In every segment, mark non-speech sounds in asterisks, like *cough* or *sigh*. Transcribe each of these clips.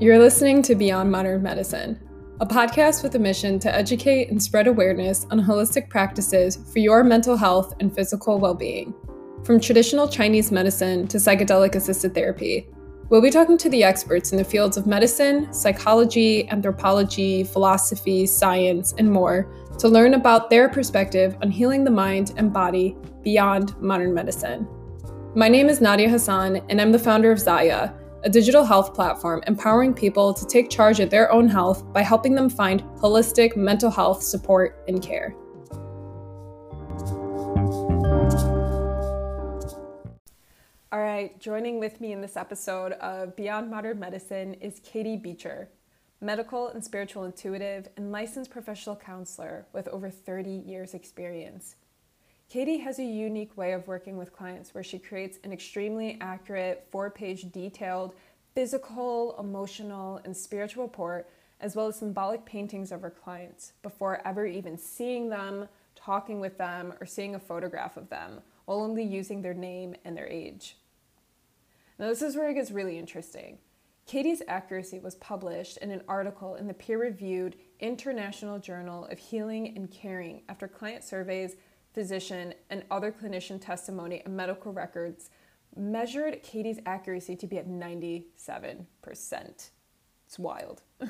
You're listening to Beyond Modern Medicine, a podcast with a mission to educate and spread awareness on holistic practices for your mental health and physical well being. From traditional Chinese medicine to psychedelic assisted therapy, we'll be talking to the experts in the fields of medicine, psychology, anthropology, philosophy, science, and more to learn about their perspective on healing the mind and body beyond modern medicine. My name is Nadeya Hassan, and I'm the founder of Zaya a digital health platform empowering people to take charge of their own health by helping them find holistic mental health support and care. All right, joining with me in this episode of Beyond Modern Medicine is Katie Beecher, medical and spiritual intuitive and licensed professional counselor with over 30 years' experience. Katie has a unique way of working with clients where she creates an extremely accurate, four page, detailed physical, emotional, and spiritual report, as well as symbolic paintings of her clients before ever even seeing them, talking with them, or seeing a photograph of them, while only using their name and their age. Now, this is where it gets really interesting. Katie's accuracy was published in an article in the peer reviewed International Journal of Healing and Caring after client surveys physician, and other clinician testimony and medical records measured Katie's accuracy to be at 97%. It's wild. *laughs*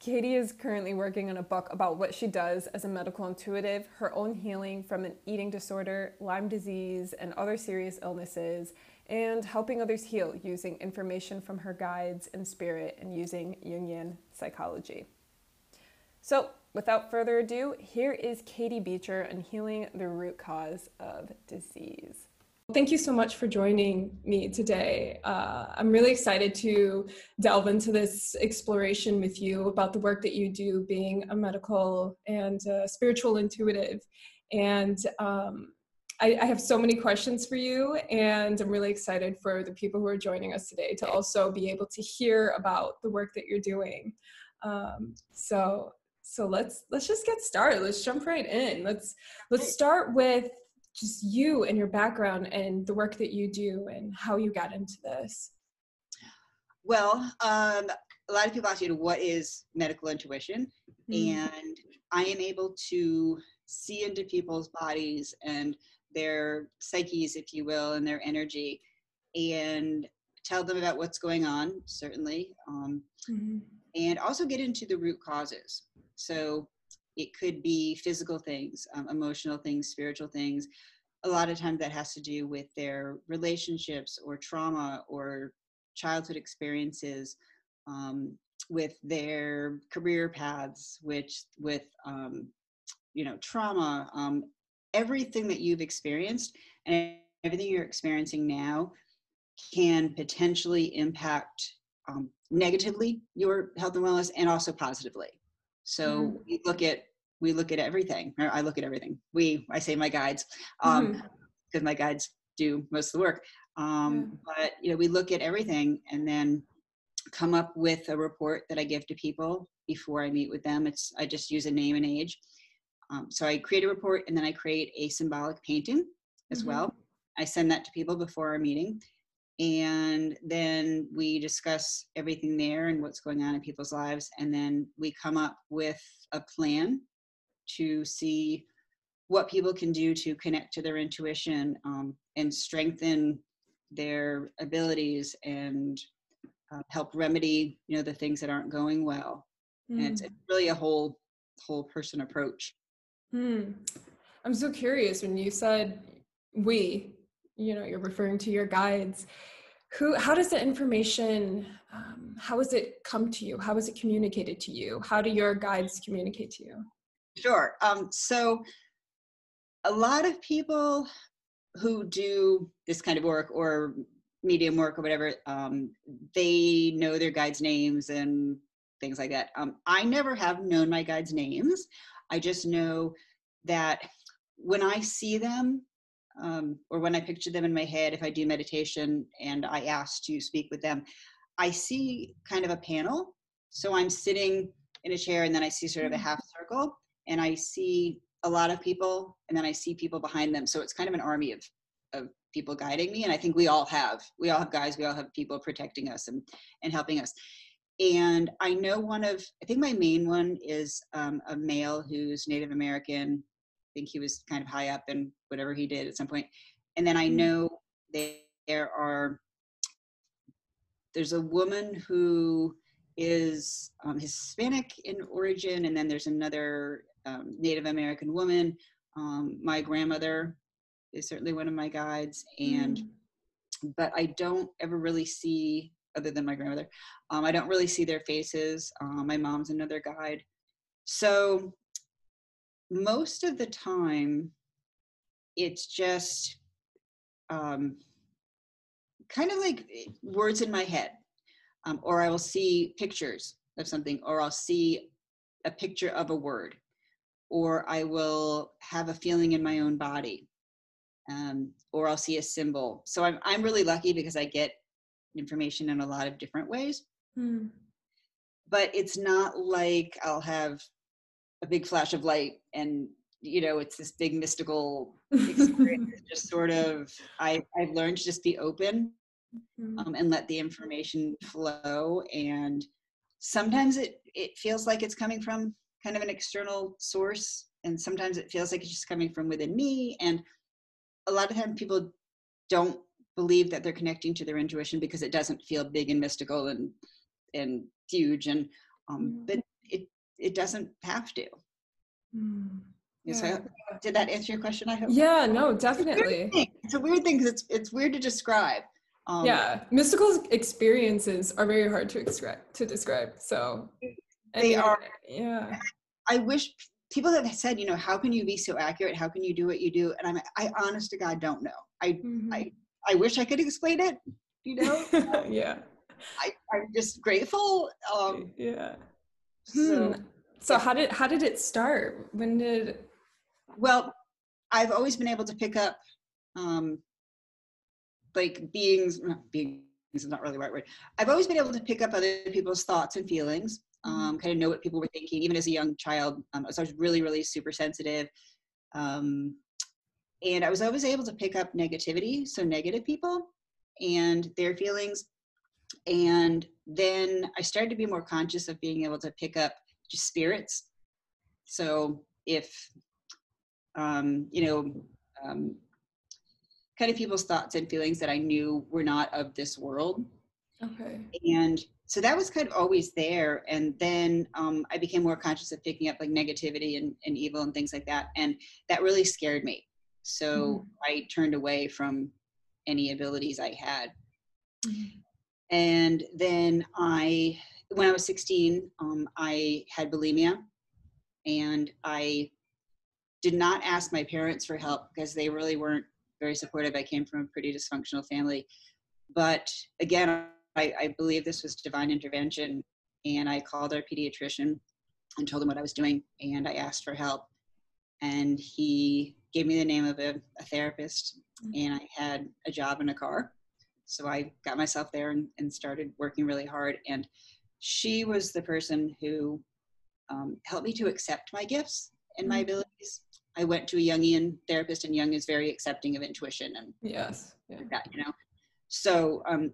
Katie is currently working on a book about what she does as a medical intuitive, her own healing from an eating disorder, Lyme disease, and other serious illnesses, and helping others heal using information from her guides and spirit and using Jungian psychology. So, without further ado, here is Katie Beecher on healing the root cause of disease. Thank you so much for joining me today. Uh, I'm really excited to delve into this exploration with you about the work that you do being a medical and spiritual intuitive. And um, I, I, have so many questions for you, and I'm really excited for the people who are joining us today to also be able to hear about the work that you're doing. Um, so so let's let's just get started. Let's jump right in. Let's let's start with just you and your background and the work that you do and how you got into this. Well um, a lot of people ask you what is medical intuition? Mm-hmm. and i am able to see into people's bodies and their psyches if you will and their energy and tell them about what's going on certainly um, mm-hmm. And also get into the root causes so it could be physical things, um, emotional things, spiritual things. A lot of times that has to do with their relationships or trauma or childhood experiences, um, with their career paths, which with um, you know trauma, um, everything that you've experienced and everything you're experiencing now can potentially impact um, negatively your health and wellness and also positively. So mm-hmm. we look at we look at everything. Or I look at everything. We I say my guides um, because mm-hmm. my guides do most of the work. Um, But you know we look at everything and then come up with a report that I give to people before I meet with them. It's I just use a name and age. Um, so I create a report and then I create a symbolic painting as mm-hmm. well. I send that to people before our meeting and then we discuss everything there and what's going on in people's lives and then we come up with a plan to see what people can do to connect to their intuition um, and strengthen their abilities and uh, help remedy you know the things that aren't going well mm. and it's, it's, hmm. really a whole whole person approach Hmm. i'm so curious when you said we you know you're referring to your guides. Who how does the information um, how has it come to you? How is it communicated to you? How do your guides communicate to you? Sure. Um, so a lot of people who do this kind of work or medium work or whatever um, they know their guides names and things like that. Um, i never have known my guides names. I just know that when i see them um, or when I picture them in my head, if I do meditation and I ask to speak with them, I see kind of a panel. So I'm sitting in a chair and then I see sort of a mm-hmm. half circle and I see a lot of people and then I see people behind them. So it's kind of an army of, of people guiding me. And I think we all have, we all have guys, we all have people protecting us and, and helping us. and I know one of, I think my main one is um, a male who's Native American. I think he was kind of high up in whatever he did at some point. And then I Mm. know there are, there's a woman who is um, Hispanic in origin, and then there's another um, Native American woman. Um, my grandmother is certainly one of my guides, and Mm. but I don't ever really see, other than my grandmother, um, I don't really see their faces. Um, my mom's another guide. So most of the time, it's just um, kind of like eh, words in my head, um, or I will see pictures of something, or I'll see a picture of a word, or I will have a feeling in my own body um, or I'll see a symbol. So I'm I'm really lucky because I get information in a lot of different ways. Mm. But it's not like I'll have a big flash of light and you know it's this big mystical *laughs* experience. Just sort of I I've learned to just be open Mm. um, and let the information flow. And sometimes it it feels like it's coming from kind of an external source, and sometimes it feels like it's just coming from within me. And a lot of times people don't believe that they're connecting to their intuition because it doesn't feel big and mystical and and huge and um Mm. but it doesn't have to Mm. So Yeah. did that answer your question i hope Yeah, no, It's a weird definitely. it's a weird thing because it's it's weird to describe um Yeah, mystical experiences are very hard to describe. To describe, so They are. Yeah, i wish people have said you know how can you be so accurate how can you do what you do and i'm i honest to god don't know i Mhm. I- i wish i could explain it you know *laughs* yeah, I, i'm just grateful um yeah. so Hmm. So how did how did it start? When did? Well, I've always been able to pick up um like beings not beings is not really the right word. I've always been able to pick up other people's thoughts and feelings, um, kind of know what people were thinking, even as a young child. Um, so I was really, really super sensitive. Um, and I was always able to pick up negativity, so negative people and their feelings. And then I started to be more conscious of being able to pick up just spirits. So if um, you know, um, kind of people's thoughts and feelings that I knew were not of this world. Okay. And so that was kind of always there. And then um, I became more conscious of picking up like negativity and, and evil and things like that. And that really scared me. So I turned away from any abilities I had. Mhm. And then I, when I was 16, um, I had bulimia and I did not ask my parents for help because they really weren't very supportive. I came from a pretty dysfunctional family. But again, I, I believe this was divine intervention. And I called our pediatrician and told him what I was doing. And I asked for help. And he gave me the name of a, a therapist. And I had a job in a car. So I got myself there and, and started working really hard. And she was the person who um, helped me to accept my gifts and my Mhm. abilities. I went to a Jungian therapist, and Jung is very accepting of intuition and Yes. Yeah. that, you know. So, um,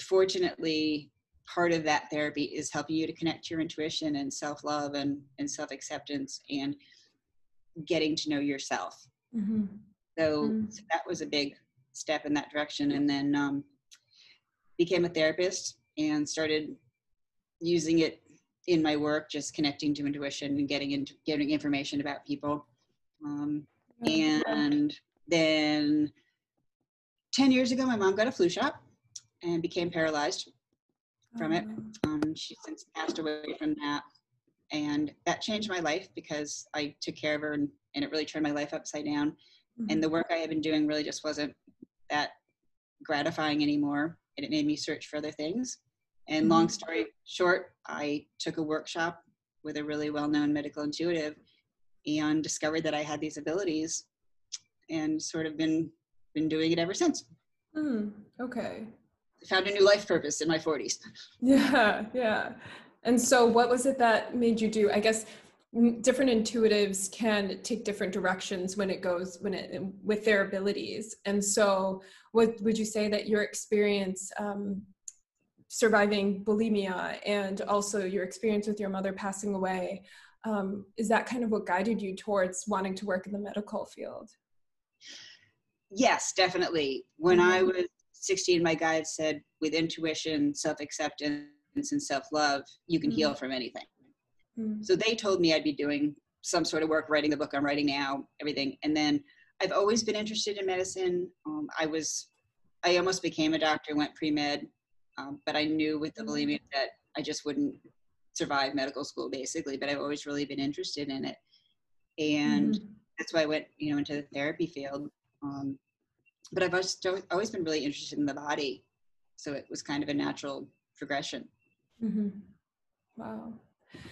fortunately, part of that therapy is helping you to connect to your intuition and self love and, and self acceptance and getting to know yourself. hmm So, Mm. so that was a big step in that direction. And then um, became a therapist and started using it in my work, just connecting to intuition and getting into getting information about people. Um, and then 10 years ago, my mom got a flu shot and became paralyzed from it. Um, she's since passed away from that. And that changed my life because I took care of her and, and it really turned my life upside down. And the work I had been doing really just wasn't that gratifying anymore. And it made me search for other things. And long Mhm. story short, I took a workshop with a really well known medical intuitive and discovered that I had these abilities and sort of been been doing it ever since. Hmm. Okay. Found a new life purpose in my 40s. *laughs* Yeah, yeah. And so, what was it that made you do? I guess mm, different intuitives can take different directions when it goes when it with their abilities. And so, what would you say that your experience um, surviving bulimia and also your experience with your mother passing away um, is that kind of what guided you towards wanting to work in the medical field yes definitely when mm-hmm. i was 16 my guide said with intuition self-acceptance and self-love you can mm-hmm. heal from anything mm-hmm. so they told me i'd be doing some sort of work writing the book i'm writing now everything and then i've always been interested in medicine um, i was i almost became a doctor went pre-med um, but i knew with the mm-hmm. bulimia that i just wouldn't survive medical school basically but i've always really been interested in it and mm-hmm. that's why i went you know into the therapy field um, but i've always, always been really interested in the body so it was kind of a natural progression mm-hmm. wow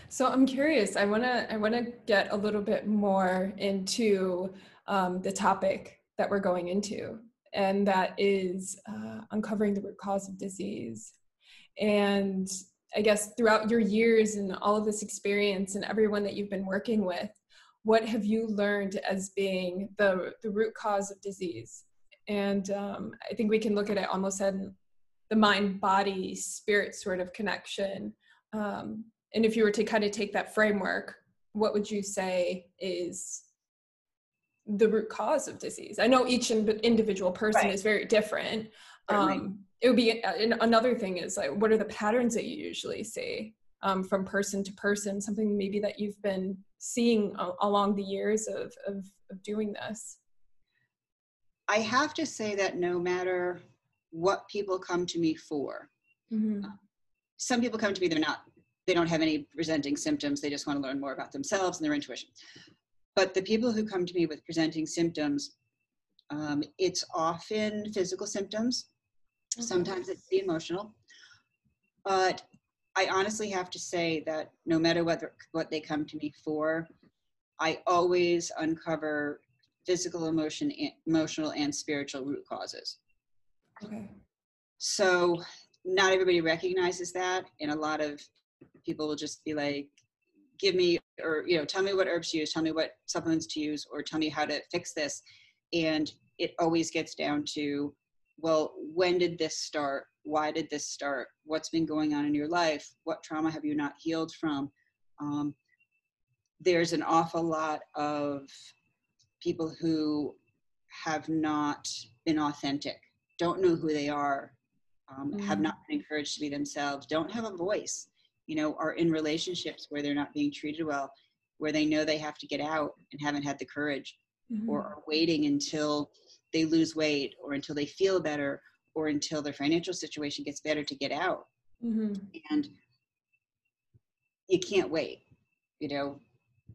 so i'm curious i want to i want to get a little bit more into um, the topic that we're going into and that is uh, uncovering the root cause of disease and I guess throughout your years and all of this experience and everyone that you've been working with, what have you learned as being the, the root cause of disease? And um, I think we can look at it almost as the mind body spirit sort of connection. Um, and if you were to kind of take that framework, what would you say is the root cause of disease? I know each individual person right. is very different. Um, it would be another thing is like what are the patterns that you usually see um, from person to person something maybe that you've been seeing along the years of, of, of doing this i have to say that no matter what people come to me for mm-hmm. some people come to me they're not they don't have any presenting symptoms they just want to learn more about themselves and their intuition but the people who come to me with presenting symptoms um, it's often physical symptoms. Sometimes it's the emotional. But I honestly have to say that no matter what, what they come to me for, I always uncover physical emotion, emotional and spiritual root causes. Okay. So not everybody recognizes that, and a lot of people will just be like, "Give me, or you know, tell me what herbs to use, tell me what supplements to use, or tell me how to fix this," and it always gets down to well, when did this start? Why did this start? What's been going on in your life? What trauma have you not healed from? Um, there's an awful lot of people who have not been authentic, don't know who they are, um, mm. have not been encouraged to be themselves, don't have a voice, you know, are in relationships where they're not being treated well, where they know they have to get out and haven't had the courage, mm-hmm. or are waiting until they lose weight or until they feel better or until their financial situation gets better to get out mm-hmm. and you can't wait you know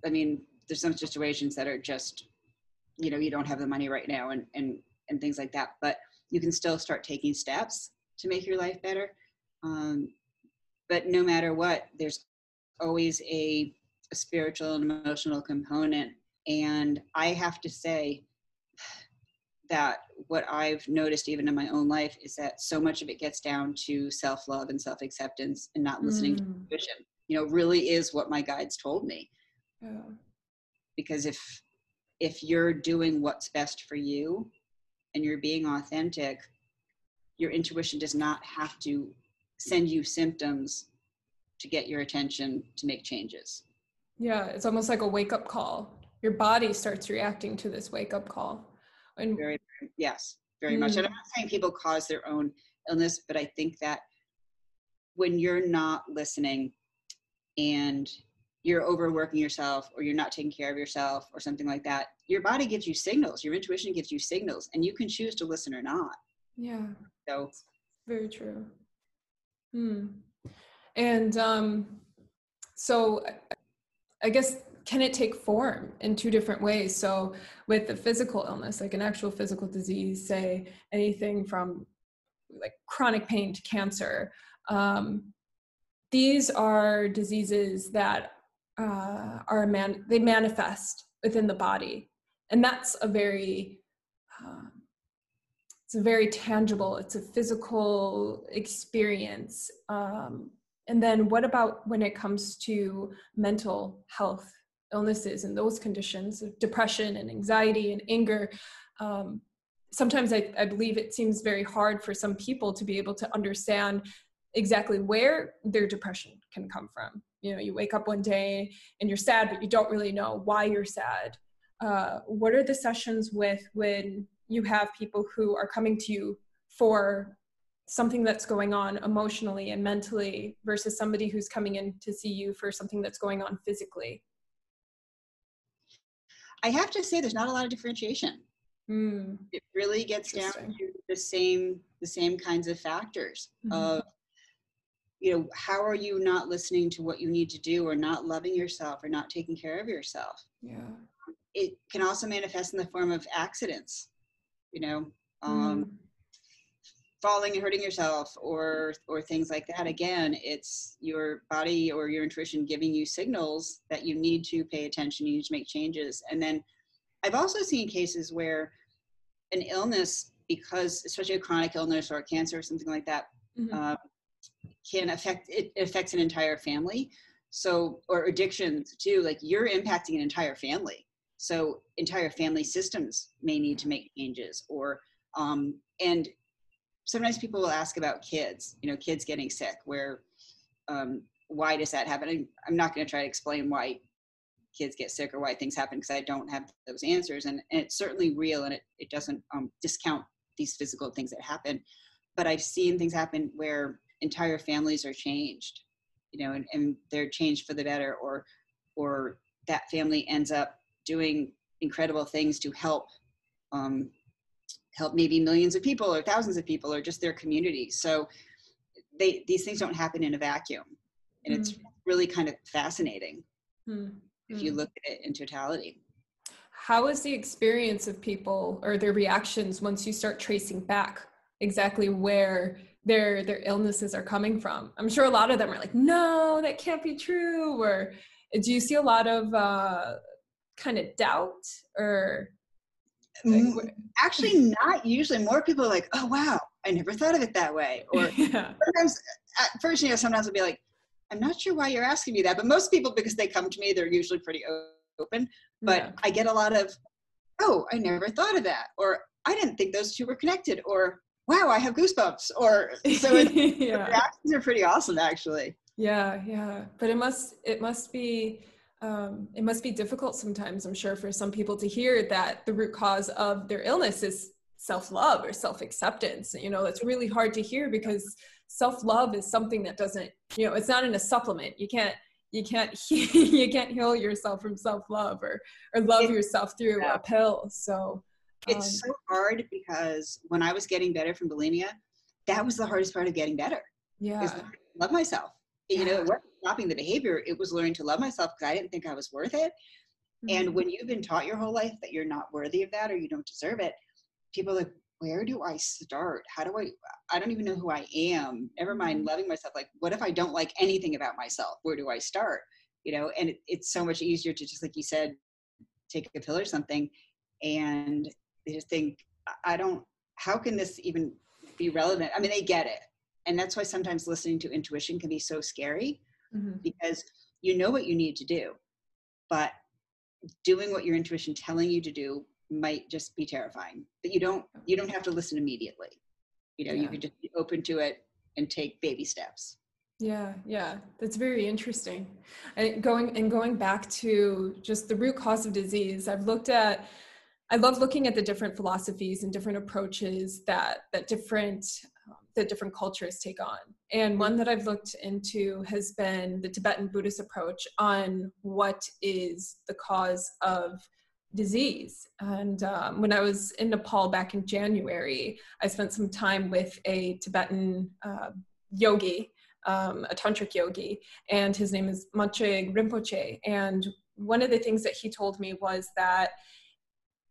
i mean there's some situations that are just you know you don't have the money right now and and and things like that but you can still start taking steps to make your life better um, but no matter what there's always a, a spiritual and emotional component and i have to say that what I've noticed even in my own life is that so much of it gets down to self love and self acceptance and not listening mm. to intuition. You know, really is what my guides told me. Yeah. Because if if you're doing what's best for you and you're being authentic, your intuition does not have to send you symptoms to get your attention to make changes. Yeah, it's almost like a wake up call. Your body starts reacting to this wake up call. And very, yes, very mm. much. And I'm not saying people cause their own illness, but I think that when you're not listening and you're overworking yourself or you're not taking care of yourself or something like that, your body gives you signals, your intuition gives you signals, and you can choose to listen or not. Yeah. So very true. Hmm. And um, so I guess can it take form in two different ways so with the physical illness like an actual physical disease say anything from like chronic pain to cancer um, these are diseases that uh, are man they manifest within the body and that's a very uh, it's very tangible it's a physical experience um, and then what about when it comes to mental health illnesses and those conditions of depression and anxiety and anger um, sometimes I, I, believe it seems very hard for some people to be able to understand exactly where their depression can come from. You know, you wake up one day and you're sad, but you don't really know why you're sad. Uh, what are the sessions with when you have people who are coming to you for something that's going on emotionally and mentally versus somebody who's coming in to see you for something that's going on physically? I have to say, there's not a lot of differentiation. Mm. It really gets down to the same the same kinds of factors mm-hmm. of you know how are you not listening to what you need to do or not loving yourself or not taking care of yourself yeah it can also manifest in the form of accidents you know um, mm. falling and hurting yourself or or things like that again it's your body or your intuition giving you signals that you need to pay attention you need to make changes and then i've also seen cases where an illness because especially a chronic illness or cancer or something like that mm-hmm. uh, can affect it affects an entire family so or addictions too like you're impacting an entire family so entire family systems may need to make changes or um, and sometimes people will ask about kids you know kids getting sick where um, why does that happen? I'm not going to try to explain why kids get sick or why things happen because i don't have those answers and, and, it's certainly real and it, it doesn't um, discount these physical things that happen but i've seen things happen where entire families are changed you know and, and they're changed for the better or or that family ends up doing incredible things to help um, help maybe millions of people or thousands of people or just their community so they these things don't happen in a vacuum and mm. it's really kind of fascinating mm. if you hmm. look at it in totality how is the experience of people or their reactions once you start tracing back exactly where their their illnesses are coming from i'm sure a lot of them are like no that can't be true or do you see a lot of uh, kind of doubt or actually *laughs* not usually. More people are like oh wow i never thought of it that way. Or *laughs* yeah. sometimes at first you know sometimes i'll be like i'm not sure why you're asking me that. But most people because they come to me they're usually pretty open. But yeah. i get a lot of oh i never thought of that. Or i didn't think those two were connected. Or wow i have goosebumps. Or *laughs* so yeah. the reactions are pretty awesome actually. Yeah yeah. But it must it must be um, it must be difficult sometimes, I'm sure, for some people to hear that the root cause of their illness is self love or self acceptance. You know, it's really hard to hear because self love is something that doesn't, you know, it's not in a supplement. You can't. You can't *laughs* you can't heal yourself from self love or or love it, yourself through yeah. a pill. So um, it's so hard because when I was getting better from bulimia, that was the hardest part of getting better. Yeah, love myself. You know, it stopping the behavior, it was learning to love myself because I didn't think I was worth it. Mm-hmm. And when you've been taught your whole life that you're not worthy of that or you don't deserve it, people are like, where do I start? How do I? I don't even know who I am. Never mind mm-hmm. loving myself. Like, what if I don't like anything about myself? Where do I start? You know, and it, it's so much easier to just, like you said, take a pill or something, and they just think, I don't. How can this even be relevant? I mean, they get it, and that's why sometimes listening to intuition can be so scary mm-hmm. because you know what you need to do but doing what your intuition telling you to do might just be terrifying but you don't you don't have to listen immediately you know yeah. you can just be open to it and take baby steps yeah yeah that's very interesting and going and going back to just the root cause of disease i've looked at i love looking at the different philosophies and different approaches that that different that different cultures take on. And one that I've looked into has been the Tibetan Buddhist approach on what is the cause of disease. And um, when I was in Nepal back in January, I spent some time with a Tibetan uh, yogi, um, a tantric yogi, and his name is Manche Rinpoche. And one of the things that he told me was that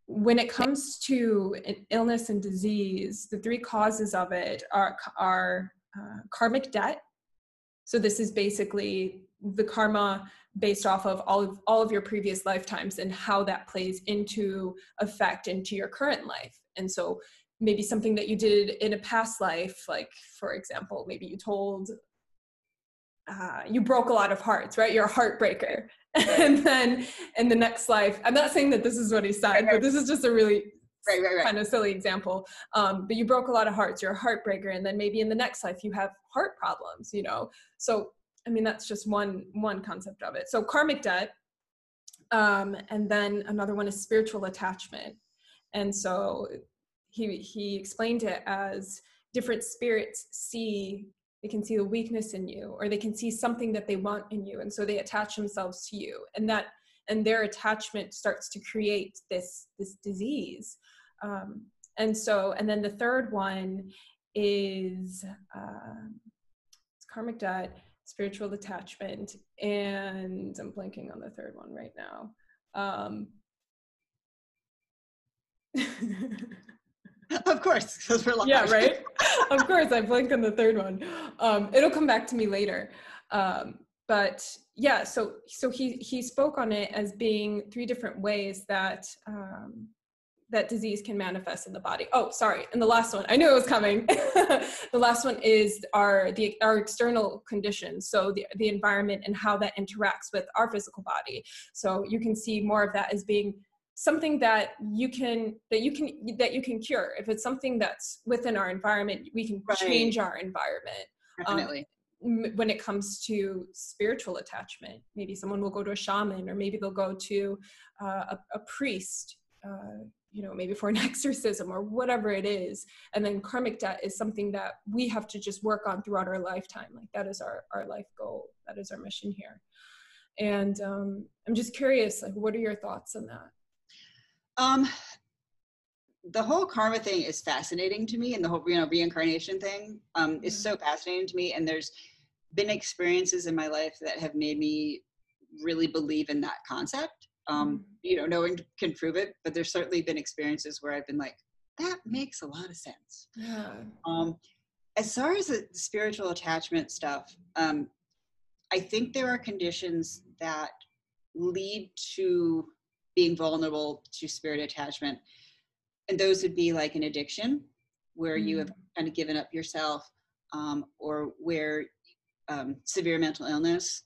when it comes to illness and disease, the three causes of it are, are uh, karmic debt. So this is basically the karma based off of all of all of your previous lifetimes and how that plays into effect into your current life. And so maybe something that you did in a past life, like for example, maybe you told uh, you broke a lot of hearts, right? You're a heartbreaker. *laughs* and then in the next life, I'm not saying that this is what he said, but this is just a really right, right, right. kind of silly example. Um, but you broke a lot of hearts. You're a heartbreaker, and then maybe in the next life you have heart problems. You know, so I mean that's just one one concept of it. So karmic debt, um, and then another one is spiritual attachment. And so he he explained it as different spirits see they can see the weakness in you or they can see something that they want in you and so they attach themselves to you and that and their attachment starts to create this this disease. Um, and so and then the third one is uh, it's karmic debt spiritual attachment and i'm blanking on the third one right now. Um, *laughs* *laughs* of course, because we're live. Yeah, right. *laughs* of course, I blanked on the third one. Um, it'll come back to me later. Um, but yeah, so so he he spoke on it as being three different ways that um, that disease can manifest in the body. Oh, sorry. And the last one, I knew it was coming. *laughs* the last one is our the our external conditions, so the the environment and how that interacts with our physical body. So you can see more of that as being something that you can that you can that you can cure. If it's something that's within our environment we can right. change our environment. Um, Definitely. Um, when it comes to spiritual attachment maybe someone will go to a shaman or maybe they'll go to uh, a, a, priest uh, you know maybe for an *laughs* exorcism or whatever it is. And then karmic debt is something that we have to just work on throughout our lifetime. Like that is our our life goal. That is our mission here. And um, i'm just curious like what are your thoughts on that um, the whole karma thing is fascinating to me, and the whole you know reincarnation thing um, is so fascinating to me. And there's been experiences in my life that have made me really believe in that concept. Um, mm. you know, no one can prove it, but there's certainly been experiences where I've been like, that makes a lot of sense. Yeah. Um, as far as the spiritual attachment stuff, um, I think there are conditions that lead to being vulnerable to spirit attachment. And those would be like an addiction, where mm. you have kind of given up yourself, um, or where um, severe mental illness,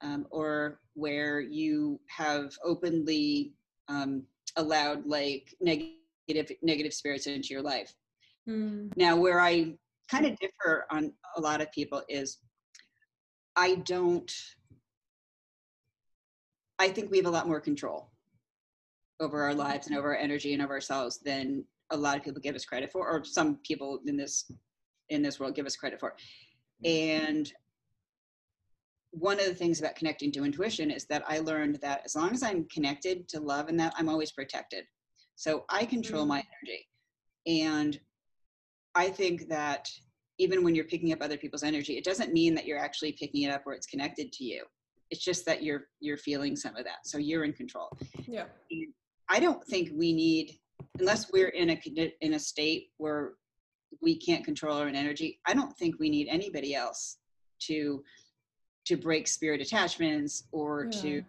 um, or where you have openly um, allowed like negative negative spirits into your life. Mm. Now, where I kind of differ on a lot of people is I don't. I think we have a lot more control over our lives and over our energy and over ourselves than a lot of people give us credit for or some people in this in this world give us credit for. And one of the things about connecting to intuition is that i learned that as long as i'm connected to love and that i'm always protected. So i control mm-hmm. my energy. And i think that even when you're picking up other people's energy it doesn't mean that you're actually picking it up or it's connected to you. It's just that you're you're feeling some of that. So you're in control. Yeah. And I don't think we need, unless we're in a in a state where we can't control our own energy. I don't think we need anybody else to to break spirit attachments or yeah. to,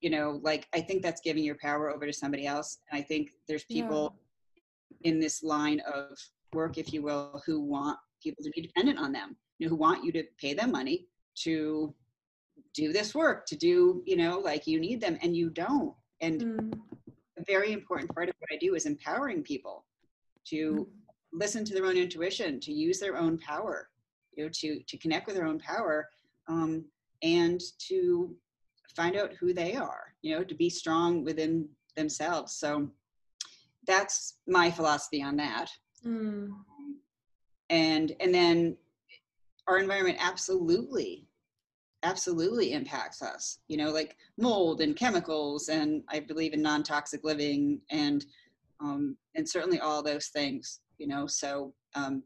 you know, like I think that's giving your power over to somebody else. And I think there's people yeah. in this line of work, if you will, who want people to be dependent on them, you know, who want you to pay them money to do this work, to do, you know, like you need them and you don't. And mm very important part of what I do is empowering people to mm-hmm. listen to their own intuition, to use their own power, you know, to to connect with their own power, um, and to find out who they are, you know, to be strong within themselves. So that's my philosophy on that. Mm. And and then our environment absolutely absolutely impacts us you know like mold and chemicals and i believe in non-toxic living and um, and certainly all those things you know so um,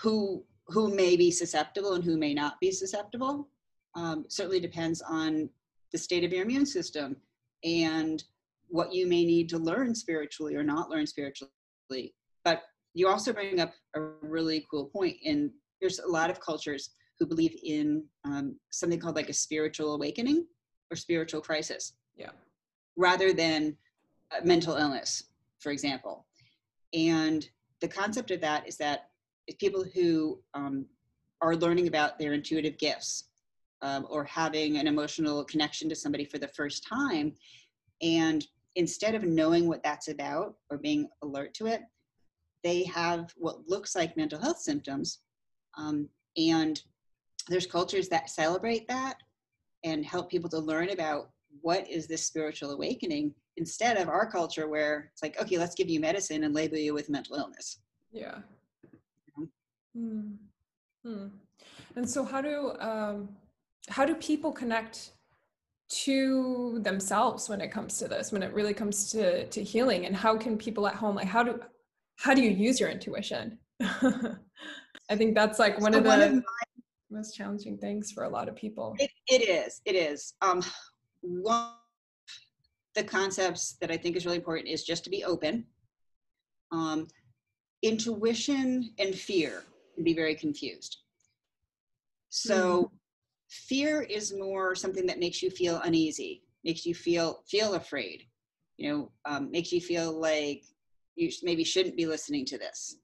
who who may be susceptible and who may not be susceptible um, certainly depends on the state of your immune system and what you may need to learn spiritually or not learn spiritually. But you also bring up a really cool point and there's a lot of cultures who believe in um, something called like a spiritual awakening or spiritual crisis. Yeah. Rather than mental illness, for example. And the concept of that is that people who um, are learning about their intuitive gifts um, or having an emotional connection to somebody for the first time, and instead of knowing what that's about or being alert to it, they have what looks like mental health symptoms. Um, and there's cultures that celebrate that and help people to learn about what is this spiritual awakening instead of our culture where it's like, okay, let's give you medicine and label you with mental illness. Yeah. Hmm. Hmm. And so how do um, how do people connect to themselves when it comes to this when it really comes to to healing and how can people at home like how do how do you use your intuition *laughs* i think that's like one so of the one of my, most challenging things for a lot of people. It, it is it is. Um one the concepts that i think is really important is just to be open. Um intuition and fear can be very confused. So mm fear is more something that makes you feel uneasy makes you feel feel afraid you know um, makes you feel like you maybe shouldn't be listening to this.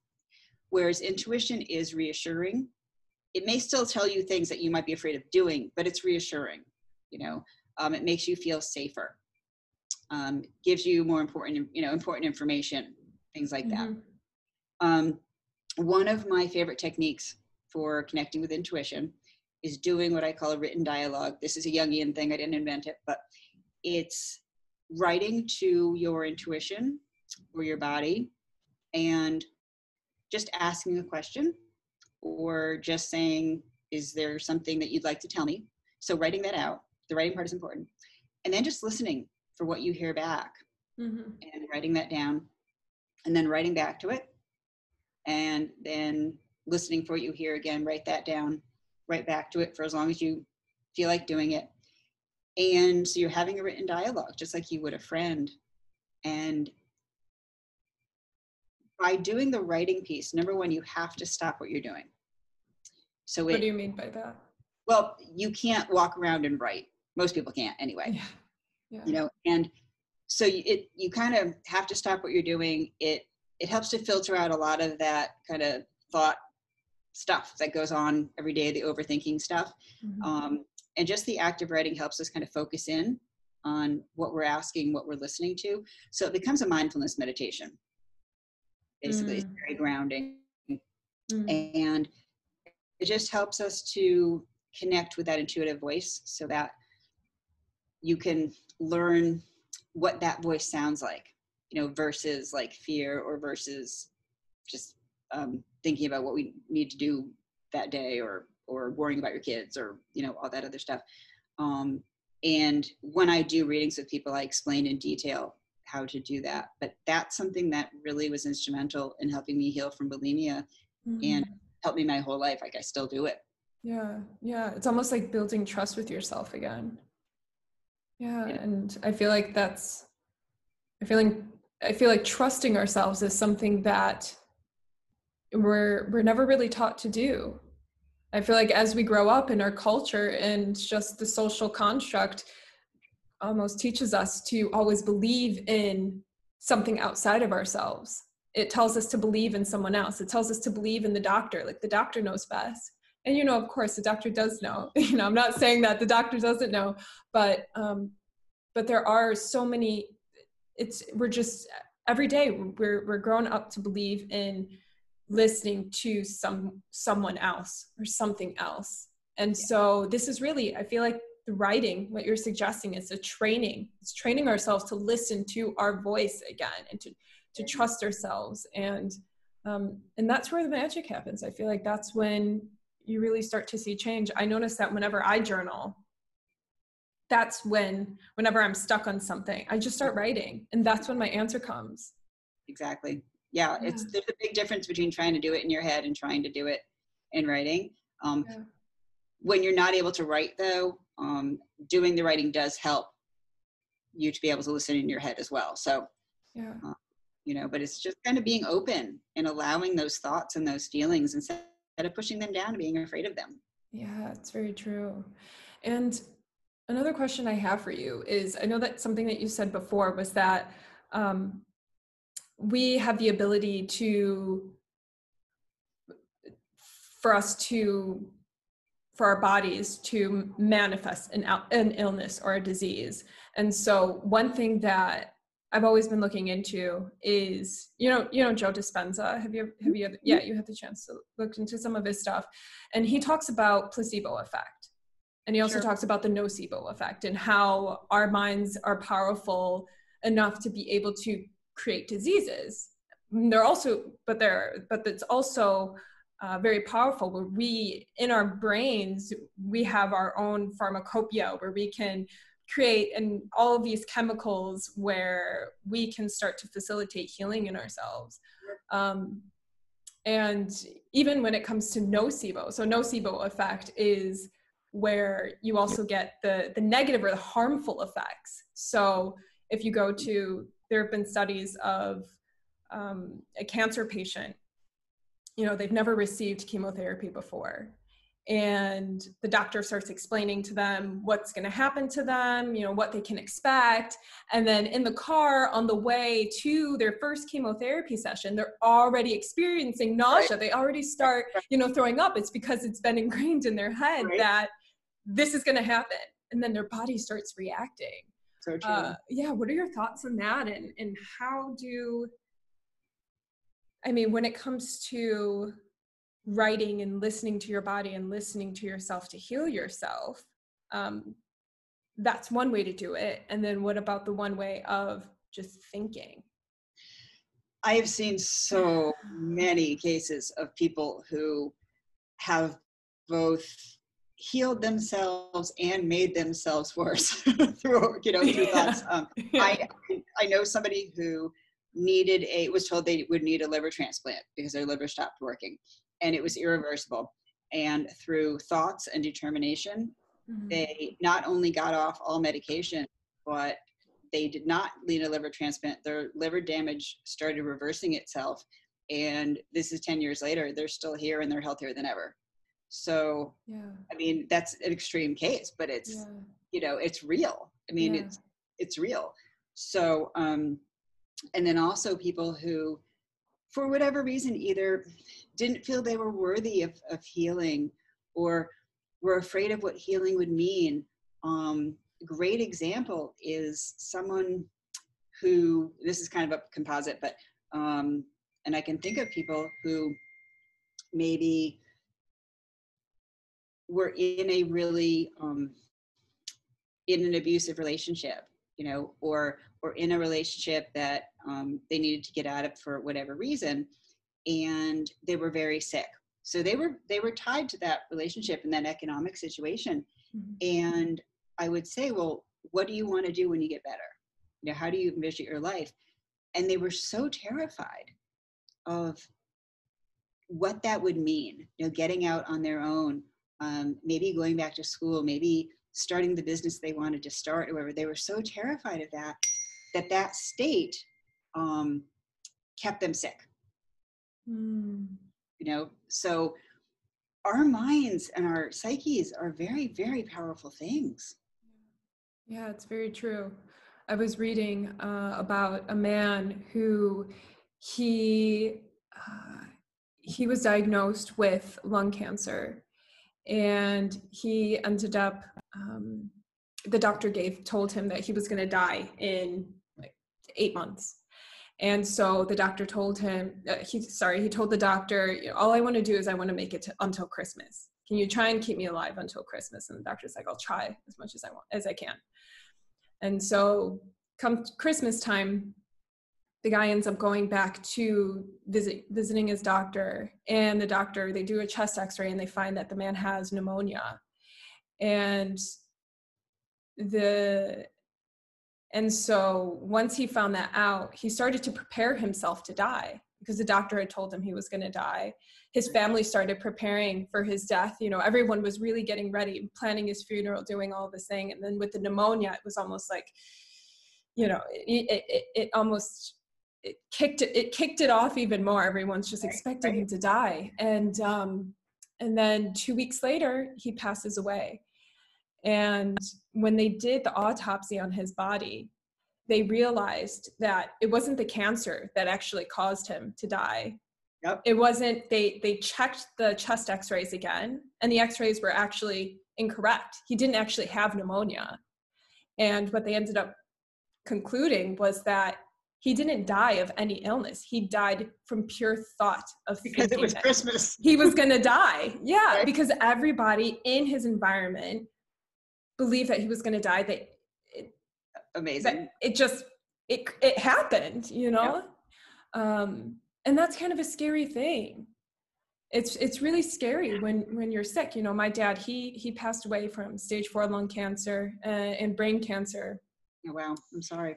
Whereas intuition is reassuring it may still tell you things that you might be afraid of doing but it's reassuring you know um, it makes you feel safer um, gives you more important you know important information things like that mm-hmm. um, one of my favorite techniques for connecting with intuition is doing what I call a written dialogue. This is a Jungian thing, I didn't invent it, but it's writing to your intuition or your body and just asking a question or just saying, Is there something that you'd like to tell me? So, writing that out, the writing part is important. And then just listening for what you hear back mm-hmm. and writing that down and then writing back to it and then listening for what you hear again, write that down right back to it for as long as you feel like doing it. And so you're having a written dialogue, just like you would a friend. And by doing the writing piece, number one, you have to stop what you're doing. So what do you mean by that? Well, you can't walk around and write. Most people can't anyway. Yeah. yeah. You know, and so you, it you kind of have to stop what you're doing. It it helps to filter out a lot of that kind of thought stuff that goes on every day, the overthinking stuff. Mm-hmm. Um, and just the act of writing helps us kind of focus in on what we're asking, what we're listening to. So it becomes a mindfulness meditation. Basically, mm-hmm. it's very grounding. Mm-hmm. And it just helps us to connect with that intuitive voice so that you can learn what that voice sounds like, you know, versus like fear or versus just um, thinking about what we need to do that day or or worrying about your kids or you know all that other stuff um, and when i do readings with people i explain in detail how to do that but that's something that really was instrumental in helping me heal from bulimia mm-hmm. and helped me my whole life like i still do it. Yeah yeah it's almost like building trust with yourself again. Yeah, yeah. and i feel like that's i feel like i feel like trusting ourselves is something that we're we're never really taught to do. I feel like as we grow up in our culture and just the social construct almost teaches us to always believe in something outside of ourselves it tells us to believe in someone else. It tells us to believe in the doctor. Like the doctor knows best. And you know of course the doctor does know. *laughs* You know i'm not saying that the doctor doesn't know but um but there are so many it's we're just every day we're we're grown up to believe in listening to some someone else or something else. And yeah. so this is really i feel like the writing what you're suggesting is a training. It's training ourselves to listen to our voice again and to to trust ourselves and um, and that's where the magic happens i feel like that's when you really start to see change i notice that whenever i journal that's when whenever i'm stuck on something i just start writing and that's when my answer comes exactly yeah, yeah, it's there's a big difference between trying to do it in your head and trying to do it in writing. Um, yeah. When you're not able to write, though, um, doing the writing does help you to be able to listen in your head as well. So, yeah. Uh, you know, but it's just kind of being open and allowing those thoughts and those feelings instead of pushing them down and being afraid of them. Yeah, it's very true. And another question I have for you is I know that something that you said before was that um, we have the ability to for us to for our bodies to manifest an, an illness or a disease and so one thing that I've always been looking into is you know you know Joe Dispenza. Have you have you yeah you had the chance to look into some of his stuff, and he talks about placebo effect, and he also sure. talks about the nocebo effect and how our minds are powerful enough to be able to create diseases. They're also but they're but it's also uh, very powerful where we in our brains we have our own pharmacopoeia where we can create and all of these chemicals where we can start to facilitate healing in ourselves. Um, and even when it comes to nocebo so nocebo effect is where you also get the the negative or the harmful effects. So if you go to there have been studies of um, a cancer patient you know they've never received chemotherapy before and the doctor starts explaining to them what's going to happen to them you know what they can expect. And then in the car on the way to their first chemotherapy session they're already experiencing nausea. Right. they already start you know throwing up. It's because it's been ingrained in their head right. that this is going to happen. And then their body starts reacting. So true. Uh, yeah what are your thoughts on that? And and how do I mean, when it comes to writing and listening to your body and listening to yourself to heal yourself, um, that's one way to do it. And then what about the one way of just thinking? I have seen so many cases of people who have both healed themselves and made themselves *laughs* worse through you know through yeah. thoughts. Um, yeah. I I know somebody who needed a was told they would need a liver transplant because their liver stopped working and it was irreversible and through thoughts and determination mm-hmm. they not only got off all medication but they did not need a liver transplant their liver damage started reversing itself and this is 10 years later they're still here and they're healthier than ever so yeah i mean that's an extreme case but it's yeah. you know it's real i mean yeah. it's it's real so um and then also people who for whatever reason either didn't feel they were worthy of, of healing or were afraid of what healing would mean. Um, great example is someone who this is kind of a composite but um, and i can think of people who maybe were in a really um, in an abusive relationship you know or or in a relationship that um, they needed to get out of for whatever reason and they were very sick. So they were they were tied to that relationship and that economic situation. Mm-hmm. and i would say well what do you want to do when you get better? You know how do you envision your life? And they were so terrified of what that would mean you know getting out on their own um, maybe going back to school maybe starting the business they wanted to start or whatever. They were so terrified of that that that state um, kept them sick. Mm. You know, so our minds and our psyches are very, very powerful things. Yeah, it's very true. I was reading uh, about a man who he uh, he was diagnosed with lung cancer, and he ended up. Um, the doctor gave told him that he was going to die in eight months. And so the doctor told him, uh, he sorry, he told the doctor, all I want to do is I want to make it to, until Christmas. Can you try and keep me alive until Christmas? And the doctor's like, I'll try as much as I want as I can. And so come Christmas time, the guy ends up going back to visit visiting his doctor and the doctor they do a chest x-ray and they find that the man has pneumonia and the and so once he found that out, he started to prepare himself to die because the doctor had told him he was going to die. His family started preparing for his death. You know, everyone was really getting ready, planning his funeral, doing all this thing. And then with the pneumonia, it was almost like, you know, it, it, it almost it kicked it, it kicked it off even more. Everyone's just expecting him to die. And um, and then two weeks later, he passes away. And when they did the autopsy on his body, they realized that it wasn't the cancer that actually caused him to die. Yep. It wasn't they they checked the chest x-rays again and the x-rays were actually incorrect. He didn't actually have pneumonia. And what they ended up concluding was that he didn't die of any illness. He died from pure thought of because it was Christmas. He was going to die. Yeah, *laughs* right. because everybody in his environment believed that he was going to die. That it, amazing. That it just it it happened, you know. Yeah. Um, and that's kind of a scary thing. It's it's really scary when when you're sick. You know, my dad he he passed away from stage four lung cancer uh, and brain cancer. Oh, wow, I'm sorry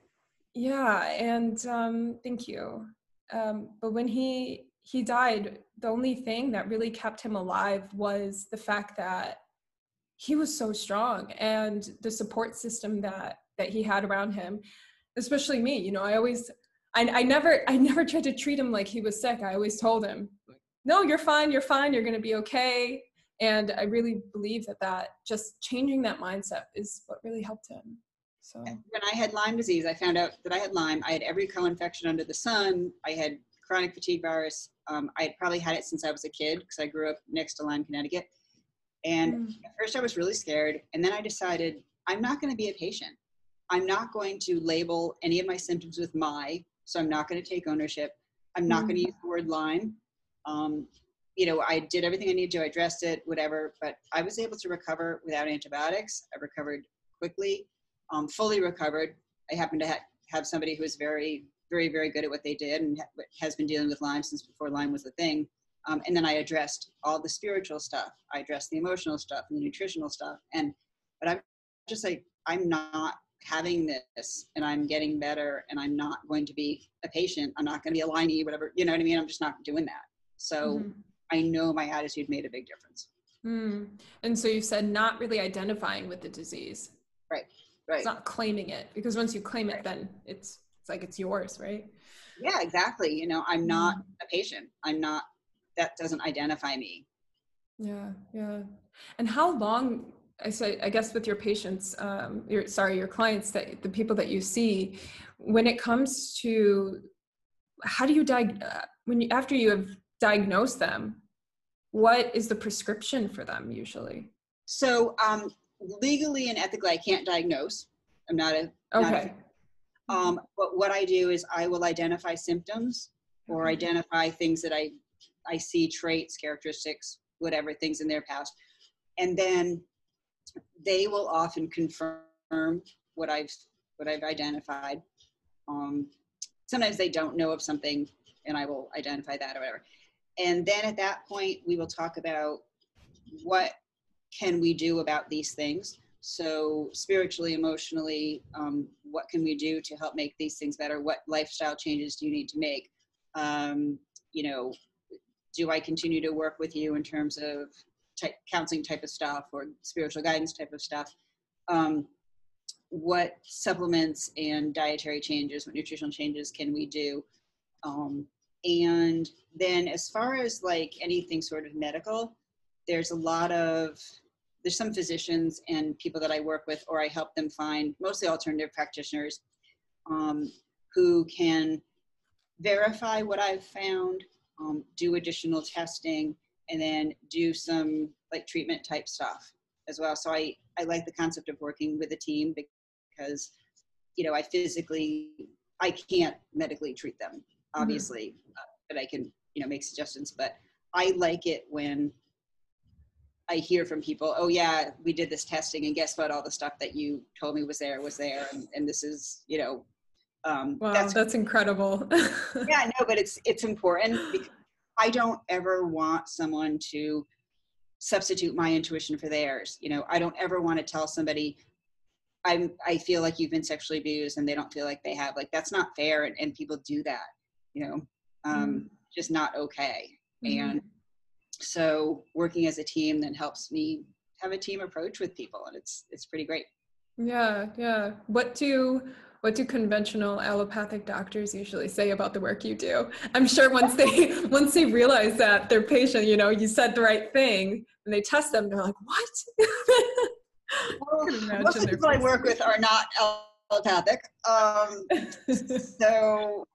yeah and um, thank you um, but when he he died the only thing that really kept him alive was the fact that he was so strong and the support system that that he had around him especially me you know i always I, I never i never tried to treat him like he was sick i always told him no you're fine you're fine you're going to be okay and i really believe that that just changing that mindset is what really helped him so when I had Lyme disease, I found out that I had Lyme. I had every co-infection under the sun. I had chronic fatigue virus. Um, I had probably had it since I was a kid because I grew up next to Lyme, Connecticut. And mm. at first I was really scared. And then I decided I'm not going to be a patient. I'm not going to label any of my symptoms with my, so I'm not going to take ownership. I'm not mm. going to use the word Lyme. Um, you know, I did everything I needed to. I dressed it, whatever, but I was able to recover without antibiotics. I recovered quickly um, fully recovered. I happen to ha- have somebody who is very, very, very good at what they did and ha- has been dealing with Lyme since before Lyme was a thing. Um, and then I addressed all the spiritual stuff. I addressed the emotional stuff and the nutritional stuff. And but I'm just like I'm not having this, and I'm getting better, and I'm not going to be a patient. I'm not going to be a Lymie, whatever. You know what I mean? I'm just not doing that. So mm-hmm. I know my attitude made a big difference. Mm. And so you said not really identifying with the disease. Right. Right. It's not claiming it because once you claim it, then it's it's like it's yours, right? Yeah, exactly. You know, I'm not mm. a patient. I'm not. That doesn't identify me. Yeah, yeah. And how long? I say, I guess with your patients, um, your sorry, your clients, that the people that you see, when it comes to how do you diag uh, when you after you have diagnosed them, what is the prescription for them usually? So um, legally and ethically, I can't diagnose. I'm not a okay. Not a, um, but what I do is I will identify symptoms or identify things that I I see traits, characteristics, whatever things in their past, and then they will often confirm what I've what I've identified. Um, sometimes they don't know of something, and I will identify that or whatever. And then at that point, we will talk about what can we do about these things? So, spiritually, emotionally, um, what can we do to help make these things better? What lifestyle changes do you need to make? Um, you know, do I continue to work with you in terms of type, counseling type of stuff or spiritual guidance type of stuff? Um, what supplements and dietary changes, what nutritional changes can we do? Um, and then, as far as like anything sort of medical, there's a lot of there's some physicians and people that I work with, or I help them find mostly alternative practitioners um, who can verify what I've found, um, do additional testing, and then do some like treatment type stuff as well. So I, I like the concept of working with a team because, you know, I physically, I can't medically treat them, mm-hmm. obviously, mm-hmm. uh, but I can, you know, make suggestions. But I like it when I hear from people, oh yeah, we did this testing, and guess what? All the stuff that you told me was there was there, and, and this is, you know, um, wow, that's, that's incredible. *laughs* yeah, no, but it's it's important because I don't ever want someone to substitute my intuition for theirs. You know, I don't ever want to tell somebody I'm I feel like you've been sexually abused and they don't feel like they have. Like that's not fair, and, and people do that. You know, um, mm. just not okay. Mm. And so working as a team then helps me have a team approach with people and it's it's pretty great yeah yeah what do what do conventional allopathic doctors usually say about the work you do? I'm sure once they *laughs* once they realize that their patient you know you said the right thing and they test them they're like what? *laughs* Well, most people i work with are not allopathic um, *laughs* so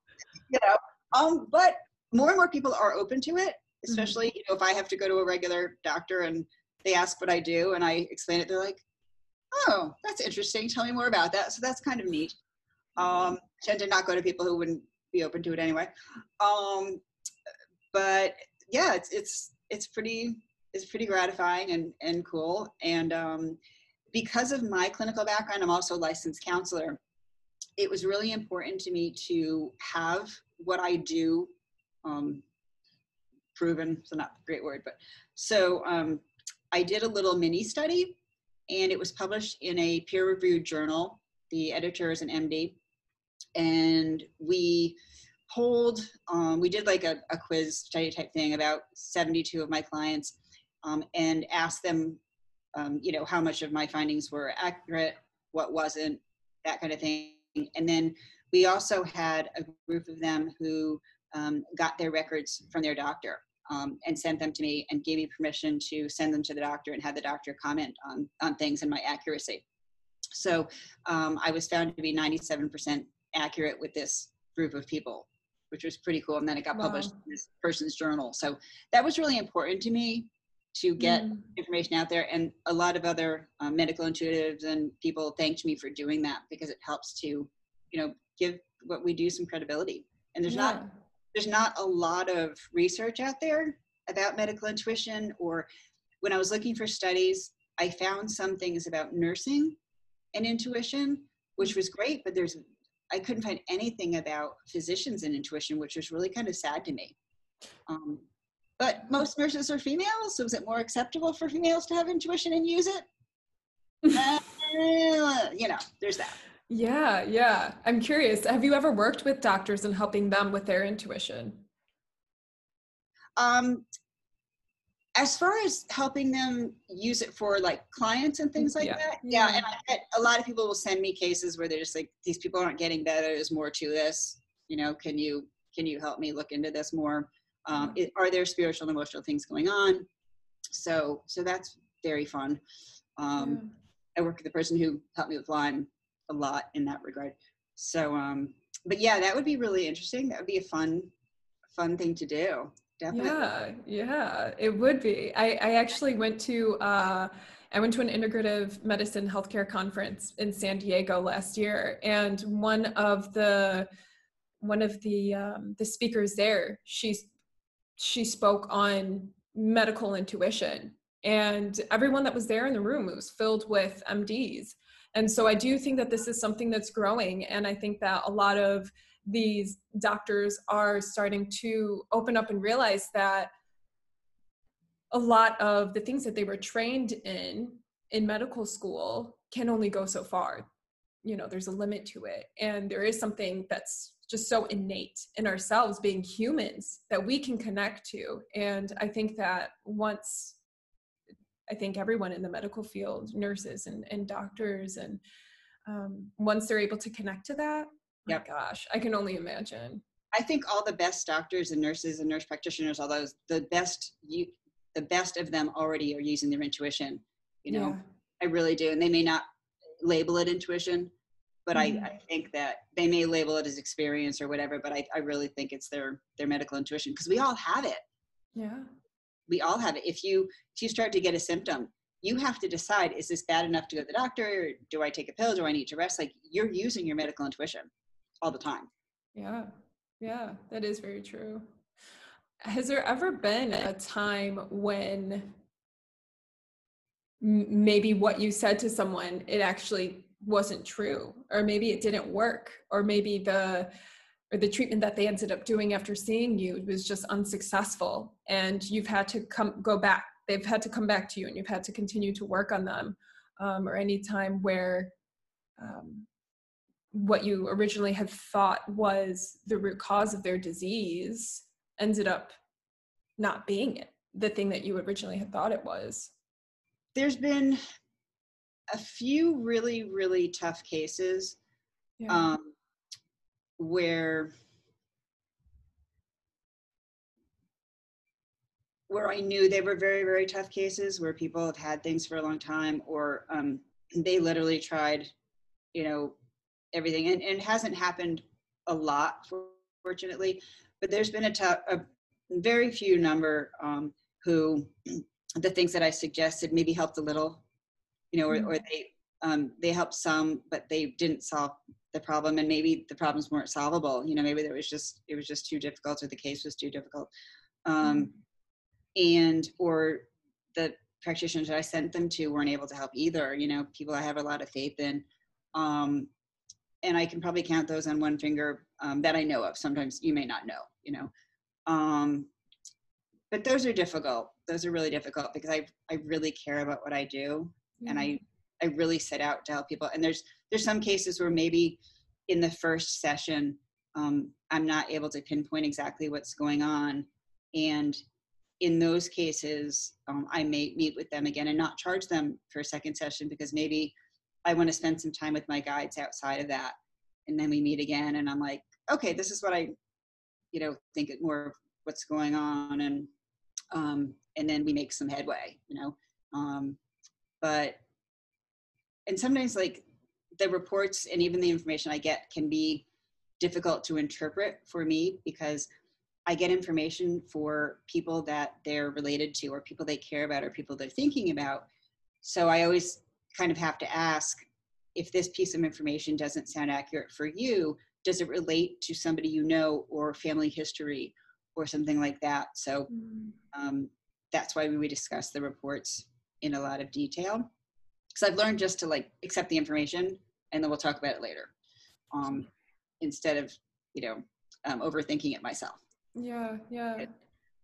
you know um, but more and more people are open to it especially mm-hmm. you know if i have to go to a regular doctor and they ask what i do and i explain it they're like oh that's interesting. Tell me more about that. So that's kind of neat um, tend to not go to people who wouldn't be open to it anyway. Um, but yeah, it's it's it's pretty it's pretty gratifying and and cool. And um, because of my clinical background, I'm also a licensed counselor. It was really important to me to have what I do um, proven. So not a great word, but so um, I did a little mini study, and it was published in a peer-reviewed journal. The editor is an MD, and we polled. Um, we did like a, a quiz study type thing about 72 of my clients, um, and asked them, um, you know, how much of my findings were accurate, what wasn't, that kind of thing. And then we also had a group of them who um, got their records from their doctor um, and sent them to me and gave me permission to send them to the doctor and have the doctor comment on, on things and my accuracy. So um, I was found to be 97% accurate with this group of people, which was pretty cool. And then it got wow. published in this person's journal. So that was really important to me to get mm. information out there. And a lot of other um, medical intuitives and people thanked me for doing that because it helps to, you know, give what we do some credibility. And there's yeah. not there's not a lot of research out there about medical intuition or when I was looking for studies, I found some things about nursing and intuition, which was great, but there's I couldn't find anything about physicians and intuition, which was really kind of sad to me. Um, but most nurses are females, so is it more acceptable for females to have intuition and use it? *laughs* uh, you know, there's that. Yeah, yeah. I'm curious. Have you ever worked with doctors and helping them with their intuition? Um, as far as helping them use it for like clients and things like yeah. that, yeah. yeah. And I get, a lot of people will send me cases where they're just like, these people aren't getting better. There's more to this. You know, can you can you help me look into this more? Um, it, are there spiritual and emotional things going on? So so that's very fun. Um, yeah. I work with the person who helped me with Lyme a lot in that regard. So, um, but yeah, that would be really interesting. That would be a fun, fun thing to do. Definitely. Yeah, yeah, it would be. I, I actually went to, uh, I went to an integrative medicine healthcare conference in San Diego last year, and one of the one of the um, the speakers there, she she spoke on medical intuition, and everyone that was there in the room was filled with MDs, and so I do think that this is something that's growing. And I think that a lot of these doctors are starting to open up and realize that a lot of the things that they were trained in in medical school can only go so far. You know, there's a limit to it. And there is something that's just so innate in ourselves being humans that we can connect to. And I think that once I think everyone in the medical field, nurses and, and doctors, and um, once they're able to connect to that, my gosh, I can only imagine. I think all the best doctors and nurses and nurse practitioners, all those, the best you, the best of them already are using their intuition. You know, yeah. I really do, and they may not label it intuition, but mm-hmm. I, I, think that they may label it as experience or whatever. But I, I really think it's their their medical intuition because we all have it. Yeah we all have it if you if you start to get a symptom you have to decide is this bad enough to go to the doctor or do i take a pill do i need to rest like you're using your medical intuition all the time. Yeah. Yeah that is very true. Has there ever been a time when maybe what you said to someone it actually wasn't true or maybe it didn't work or maybe the or the treatment that they ended up doing after seeing you was just unsuccessful and you've had to come go back they've had to come back to you and you've had to continue to work on them um, or any time where um, what you originally had thought was the root cause of their disease ended up not being it the thing that you originally had thought it was there's been a few really really tough cases yeah. um, where where I knew they were very, very tough cases where people have had things for a long time or um, they literally tried, you know, everything. And, and, it hasn't happened a lot, fortunately, but there's been a, tough, a very few number um, who *clears throat* the things that I suggested maybe helped a little, you know, or, or they um, they helped some, but they didn't solve the problem, and maybe the problems weren't solvable. You know, maybe there was just it was just too difficult, or the case was too difficult, um, and or the practitioners that I sent them to weren't able to help either. You know, people I have a lot of faith in, um, and I can probably count those on one finger um, that I know of. Sometimes you may not know. You know, um, but those are difficult. Those are really difficult because I I really care about what I do, and I I really set out to help people. And there's there's some cases where maybe in the first session um, I'm not able to pinpoint exactly what's going on, and in those cases um, I may meet with them again and not charge them for a second session because maybe I want to spend some time with my guides outside of that, and then we meet again, and I'm like, okay, this is what I, you know, think it more of what's going on, and um, and then we make some headway, you know. Um, but and sometimes like the reports and even the information I get can be difficult to interpret for me because I get information for people that they're related to or people they care about or people they're thinking about. So I always kind of have to ask if this piece of information doesn't sound accurate for you, does it relate to somebody you know or family history or something like that? So mm. um, that's why we discuss the reports in a lot of detail because I've learned just to like accept the information and then we'll talk about it later, um, instead of you know um, overthinking it myself. Yeah, yeah. It,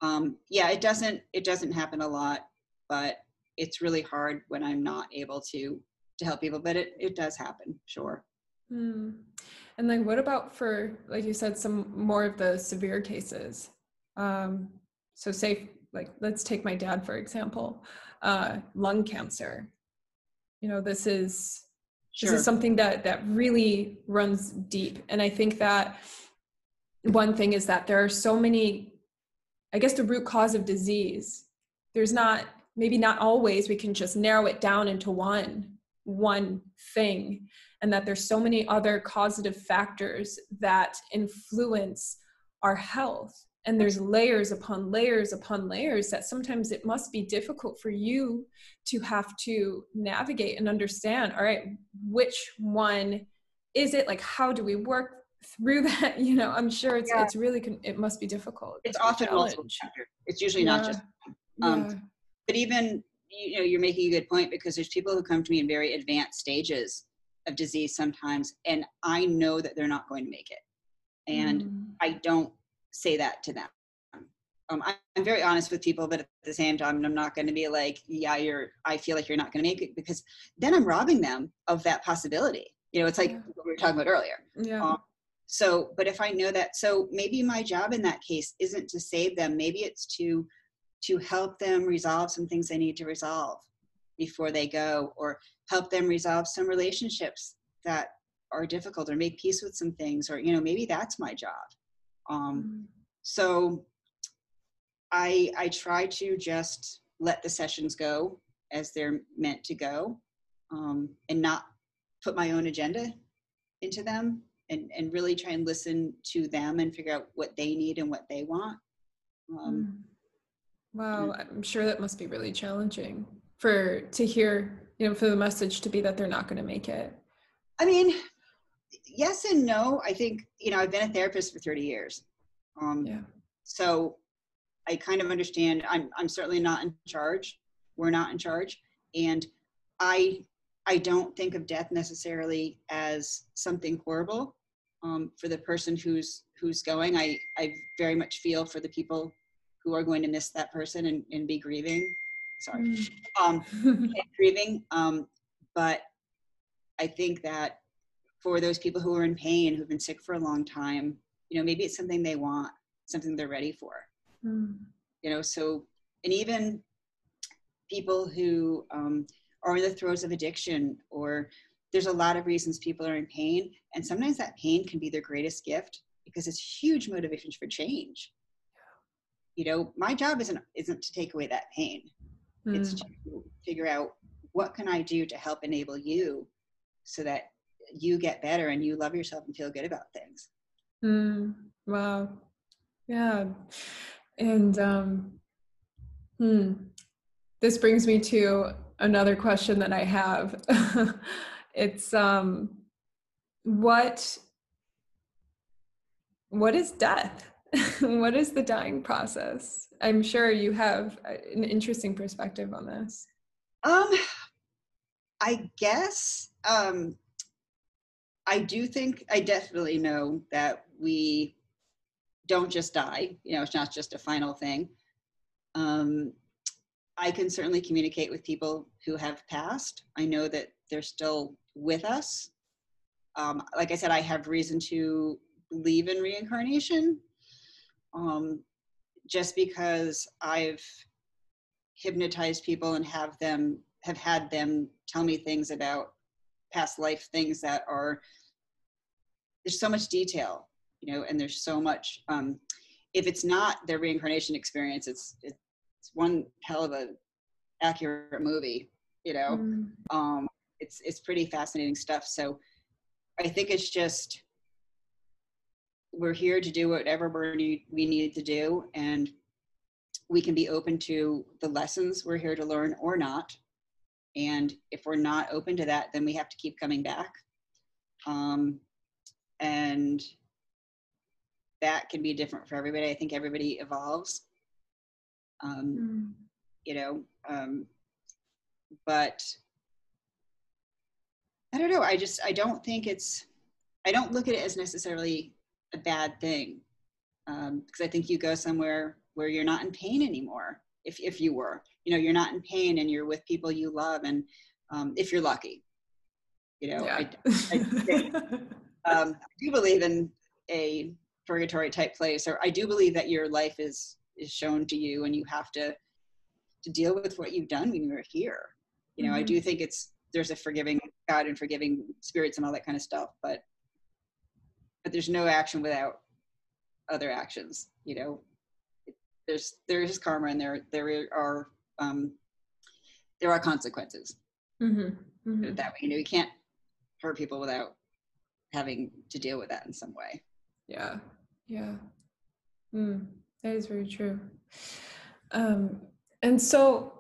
um, yeah, it doesn't it doesn't happen a lot, but it's really hard when I'm not able to to help people. But it it does happen, sure. Hmm. And then what about for like you said some more of the severe cases? Um, so say like let's take my dad for example, uh, lung cancer you know this is sure. this is something that that really runs deep and i think that one thing is that there are so many i guess the root cause of disease there's not maybe not always we can just narrow it down into one one thing and that there's so many other causative factors that influence our health and there's layers upon layers upon layers that sometimes it must be difficult for you to have to navigate and understand all right which one is it like how do we work through *laughs* that you know i'm sure it's yeah. it's really it must be difficult it's, it's often multiple it's usually yeah. not just um yeah. But even you know you're making a good point because there's people who come to me in very advanced stages of disease sometimes and i know that they're not going to make it and mm. i don't say that to them. Um, I'm very honest with people, but at the same time, I'm not going to be like, yeah, you're, I feel like you're not going to make it because then I'm robbing them of that possibility. You know, it's like yeah. what we were talking about earlier. Yeah. Um, so, but if I know that, so maybe my job in that case isn't to save them. Maybe it's to, to help them resolve some things they need to resolve before they go or help them resolve some relationships that are difficult or make peace with some things or, you know, maybe that's my job um, mm-hmm. So I I try to just let the sessions go as they're meant to go, um, and not put my own agenda into them, and and really try and listen to them and figure out what they need and what they want. Um, mm. Wow, I'm sure that must be really challenging for to hear you know for the message to be that they're not going to make it. I mean, yes and no. I think, you know, I've been a therapist for 30 years. Um, yeah. So I kind of understand. I'm, I'm certainly not in charge. We're not in charge. And I, I don't think of death necessarily as something horrible um, for the person who's, who's going. I, I very much feel for the people who are going to miss that person and, and be grieving. Sorry. Mm. Um, *laughs* grieving. Um, but I think that for those people who are in pain, who've been sick for a long time, you know, maybe it's something they want, something they're ready for. Mm. You know, so, and even people who um, are in the throes of addiction, or there's a lot of reasons people are in pain, and sometimes that pain can be their greatest gift because it's huge motivation for change. You know, my job isn't isn't to take away that pain. Mm. It's to figure out what can I do to help enable you so that you get better and you love yourself and feel good about things. Mm, wow. Yeah. And um, hmm, this brings me to another question that I have. *laughs* it's um, what what is death? *laughs* what is the dying process? I'm sure you have an interesting perspective on this. Um, I guess um, I do think I definitely know that we don't just die. You know, it's not just a final thing. Um, I can certainly communicate with people who have passed. I know that they're still with us. Um, like I said, I have reason to believe in reincarnation um, just because I've hypnotized people and have them have had them tell me things about past life things that are there's so much detail you know and there's so much um, if it's not their reincarnation experience it's it's one hell of a accurate movie you know mm. um, it's it's pretty fascinating stuff so i think it's just we're here to do whatever we need we need to do and we can be open to the lessons we're here to learn or not. And if we're not open to that then we have to keep coming back. Um, and that can be different for everybody. I think everybody evolves um, mm. you know um, but i don't know. I just i don't think it's i don't look at it as necessarily a bad thing because um, I think you go somewhere where you're not in pain anymore. If if you were, you know, you're not in pain and you're with people you love, and um, if you're lucky, you know, yeah. I, I, *laughs* um, I do believe in a purgatory type place, or I do believe that your life is is shown to you, and you have to to deal with what you've done when you were here. You know, mm-hmm. I do think it's there's a forgiving God and forgiving spirits and all that kind of stuff, but but there's no action without other actions you know? There's there is karma and there there are um there are consequences. Mm-hmm. Mm-hmm. that way. You know you can't hurt people without having to deal with that in some way. Yeah yeah. Mm, that is very true. Um and so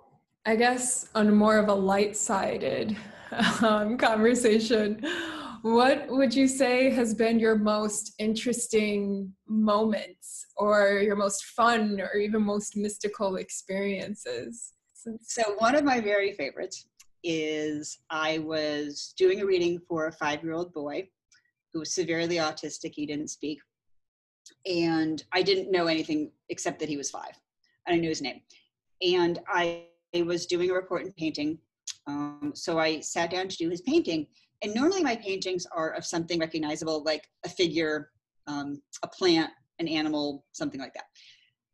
i guess on more of a light-sided *laughs* um, conversation what would you say has been your most interesting moments or your most fun or even most mystical experiences? So, one of my very favorites is I was doing a reading for a five year old boy who was severely autistic. He didn't speak. And I didn't know anything except that he was five. And I knew his name. And I was doing a report and painting. Um, so I sat down to do his painting and normally my paintings are of something recognizable, like a figure, um, a plant, an animal, something like that.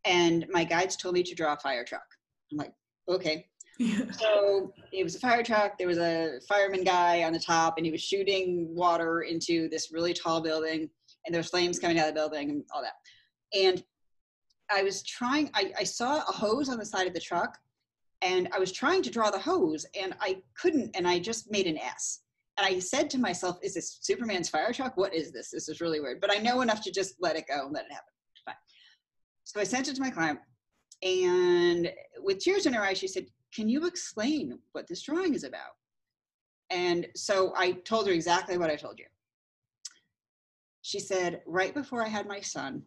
And my guides told me to draw a fire truck. I'm like, okay. *laughs* so it was a fire truck. There was a fireman guy on the top, and he was shooting water into this really tall building, and there's flames coming out of the building and all that. And I was trying, I, I saw a hose on the side of the truck, and I was trying to draw the hose, and I couldn't, and I just made an S and I said to myself, is this Superman's fire truck? What is this? This is really weird. But I know enough to just let it go and let it happen. Fine. So I sent it to my client. And with tears in her eyes, she said, Can you explain what this drawing is about? And so I told her exactly what I told you. She said, Right before I had my son,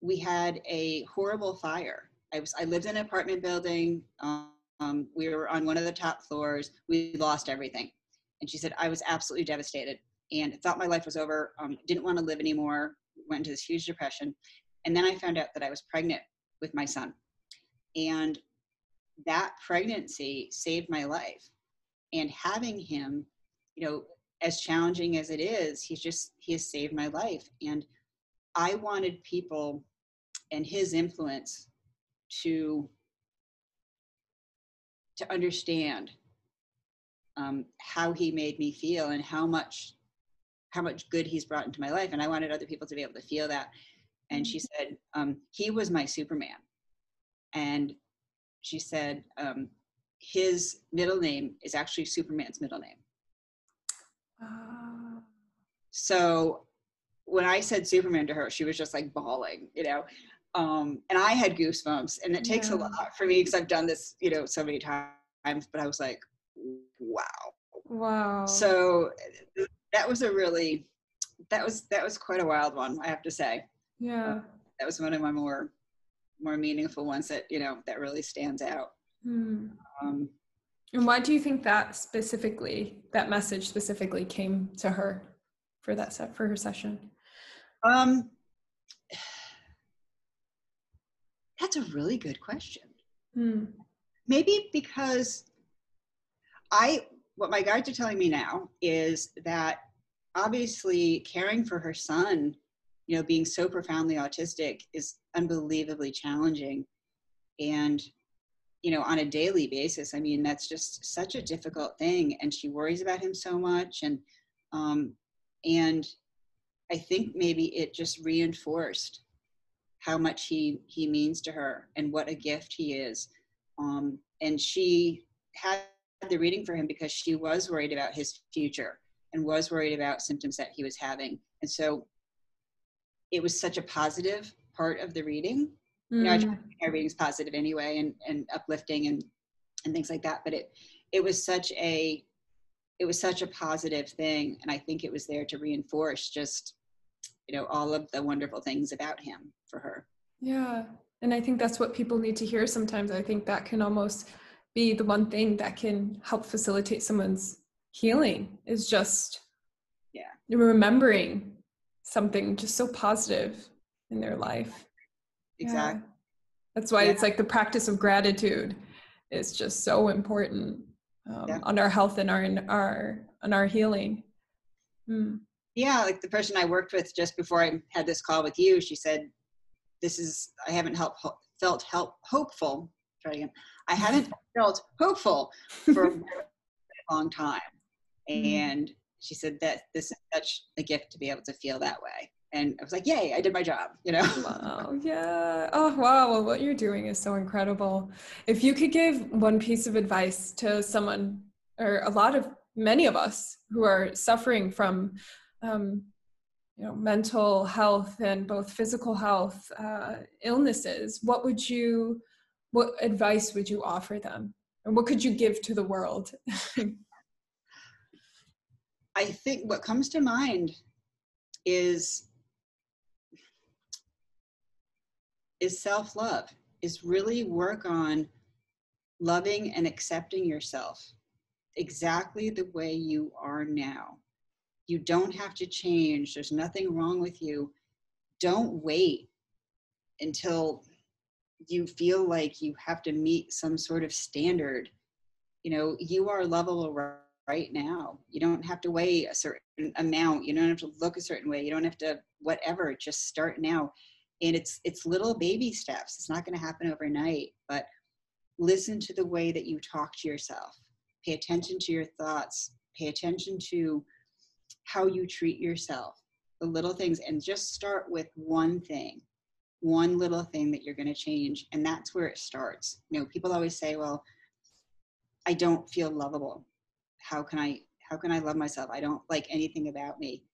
we had a horrible fire. I was I lived in an apartment building. Um, we were on one of the top floors. We lost everything. And she said, I was absolutely devastated and thought my life was over, um, didn't want to live anymore, went into this huge depression. And then I found out that I was pregnant with my son. And that pregnancy saved my life. And having him, you know, as challenging as it is, he's just, he has saved my life. And I wanted people and his influence to to understand um, how he made me feel and how much how much good he's brought into my life and i wanted other people to be able to feel that and she mm-hmm. said um, he was my superman and she said um, his middle name is actually superman's middle name uh. so when i said superman to her she was just like bawling you know um, and i had goosebumps and it takes yeah. a lot for me because i've done this you know so many times times, but I was like, wow. Wow. So that was a really that was that was quite a wild one, I have to say. Yeah. That was one of my more more meaningful ones that you know that really stands out. Hmm. Um, And why do you think that specifically, that message specifically came to her for that set for her session? um, *sighs* that's a really good question. Hmm. maybe because I, what my guides are telling me now is that obviously caring for her son, you know, being so profoundly autistic is unbelievably challenging. And, you know, on a daily basis, I mean, that's just such a difficult thing. And she worries about him so much. And, um, and I think maybe it just reinforced how much he he means to her and what a gift he is um, and she had the reading for him because she was worried about his future and was worried about symptoms that he was having and so it was such a positive part of the reading you know I try Mm. to make my readings positive anyway and and uplifting and and things like that but it it was such a it was such a positive thing and i think it was there to reinforce just you know all of the wonderful things about him for her Yeah. And I think that's what people need to hear sometimes. I think that can almost be the one thing that can help facilitate someone's healing is just Yeah. remembering something just so positive in their life. Yeah. exactly That's why Yeah. it's like the practice of gratitude is just so important um, Yeah. on our health and our in our on our healing. Mm. yeah like the person i worked with just before i had this call with you she said this is i haven't help, felt help hopeful try again i haven't felt hopeful for a *laughs* long time Mm. and she said that this is such a gift to be able to feel that way and i was like yay i did my job you know *laughs* Wow. Yeah. Oh, wow. Well, what you're doing is so incredible. If you could give one piece of advice to someone, or a lot of many of us who are suffering from, um, you know, mental health and both physical health uh, illnesses, what would you, what advice would you offer them, or what could you give to the world? *laughs* I think what comes to mind is is self-love is really work on loving and accepting yourself exactly the way you are now. You don't have to change. There's nothing wrong with you. Don't wait until you feel like you have to meet some sort of standard you know you are lovable ri- right now. You don't have to weigh a certain amount. You don't have to look a certain way. You don't have to whatever just start now. And it's it's little baby steps. It's not going to happen overnight but listen to the way that you talk to yourself. Pay attention to your thoughts. Pay attention to how you treat yourself. The little things and just start with one thing one little thing that you're going to change and that's where it starts. You know people always say well i don't feel lovable. How can i how can i love myself? I don't like anything about me.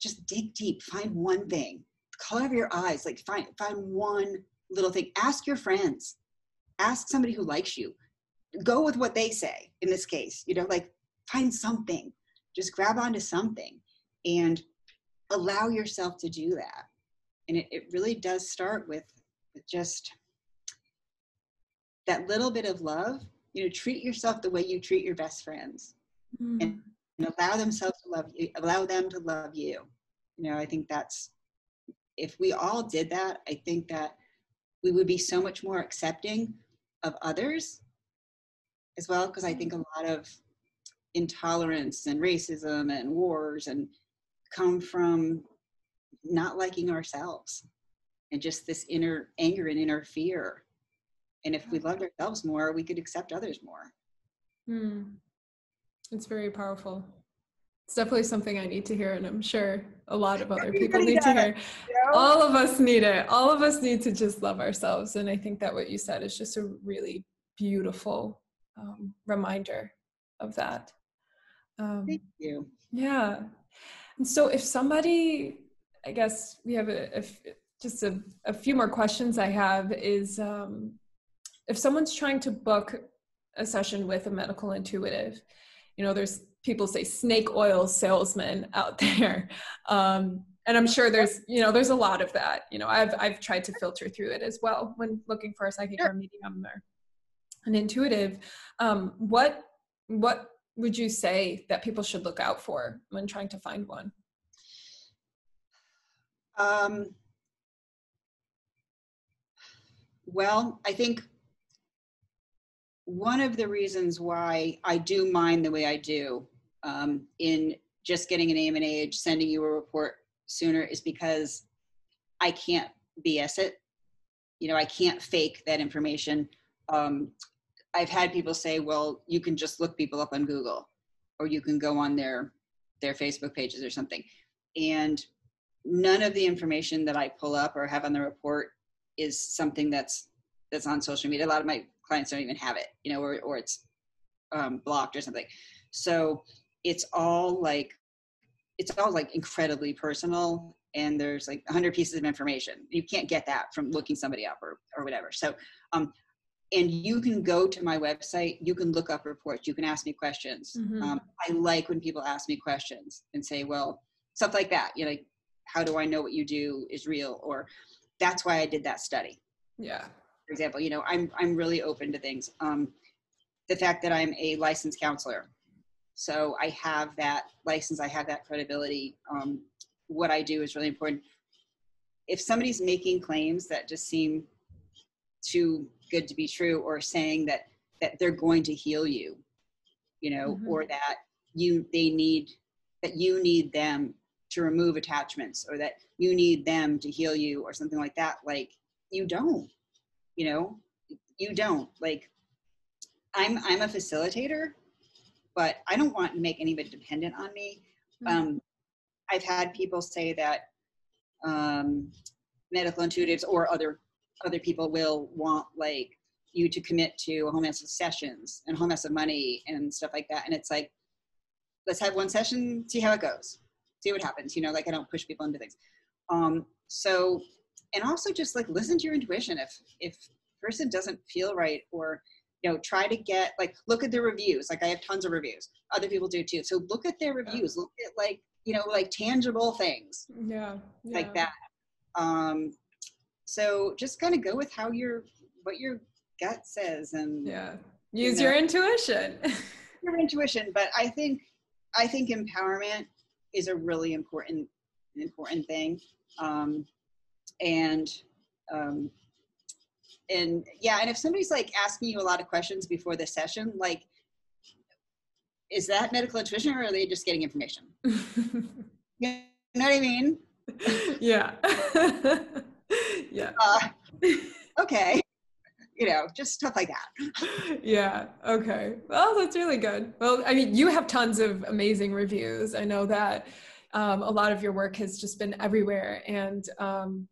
Just dig deep. Find one thing. Color of your eyes. Like find find one little thing. Ask your friends. Ask somebody who likes you. Go with what they say in this case you know like find something. Just grab onto something and allow yourself to do that and it, it really does start with, with just that little bit of love. You know treat yourself the way you treat your best friends Mm. and allow themselves to love you allow them to love you. You know i think that's if we all did that i think that we would be so much more accepting of others as well because i think a lot of intolerance and racism and wars and come from not liking ourselves and just this inner anger and inner fear and if we loved ourselves more we could accept others more Mm. It's very powerful. It's definitely something I need to hear, and I'm sure a lot of other people need to hear. All of us need it. All of us need to just love ourselves. And I think that what you said is just a really beautiful um, reminder of that. Um, thank you yeah. And so if somebody, I guess we have a, a f- just a, a few more questions I have is um, if someone's trying to book a session with a medical intuitive. You know, there's people say snake oil salesman out *laughs* there. Um, and I'm sure there's, you know, there's a lot of that. You know, I've I've tried to filter through it as well when looking for a psychic sure. or medium or an intuitive. Um, what what would you say that people should look out for when trying to find one? Um, well, I think one of the reasons why I do mine the way I do um, in just getting a name and age, sending you a report sooner is because I can't BS it. You know, I can't fake that information. Um, I've had people say, well, you can just look people up on Google or you can go on their their Facebook pages or something. And none of the information that I pull up or have on the report is something that's that's on social media. A lot of my clients don't even have it, you know, or or it's um, blocked or something. So it's all like it's all like incredibly personal and there's like 100 pieces of information you can't get that from looking somebody up or, or whatever so um, and you can go to my website you can look up reports you can ask me questions mm-hmm. um, i like when people ask me questions and say well stuff like that you know like how do i know what you do is real or that's why i did that study. Yeah. For example you know i'm i'm really open to things. Um, the fact that i'm a licensed counselor. So i have that license i have that credibility. Um, what i do is really important. If somebody's making claims that just seem too good to be true or saying that that they're going to heal you you know mm-hmm. or that you they need that you need them to remove attachments or that you need them to heal you or something like that like you don't you know you don't like i'm i'm a facilitator but i don't want to make anybody dependent on me mm-hmm. um, i've had people say that um, medical intuitives or other other people will want like you to commit to a whole mess of sessions and a whole mess of money and stuff like that. And it's like, let's have one session, see how it goes, see what happens. You know, like I don't push people into things. Um, so, and also just like listen to your intuition. If if person doesn't feel right, or you know, try to get like look at the reviews. Like I have tons of reviews. Other people do too. So look at their reviews. Look at like you know like tangible things. Yeah. yeah. Like that. Um, so just kind of go with how your what your gut says and yeah use you know, your intuition *laughs* your intuition but i think i think empowerment is a really important important thing um and um and yeah and if somebody's like asking you a lot of questions before the session like is that medical intuition or are they just getting information *laughs* you know what i mean yeah *laughs* yeah. Uh, okay. You know, just stuff like that. yeah. Okay. Well, that's really good. Well, I mean, you have tons of amazing reviews. I know that um, a lot of your work has just been everywhere, and um,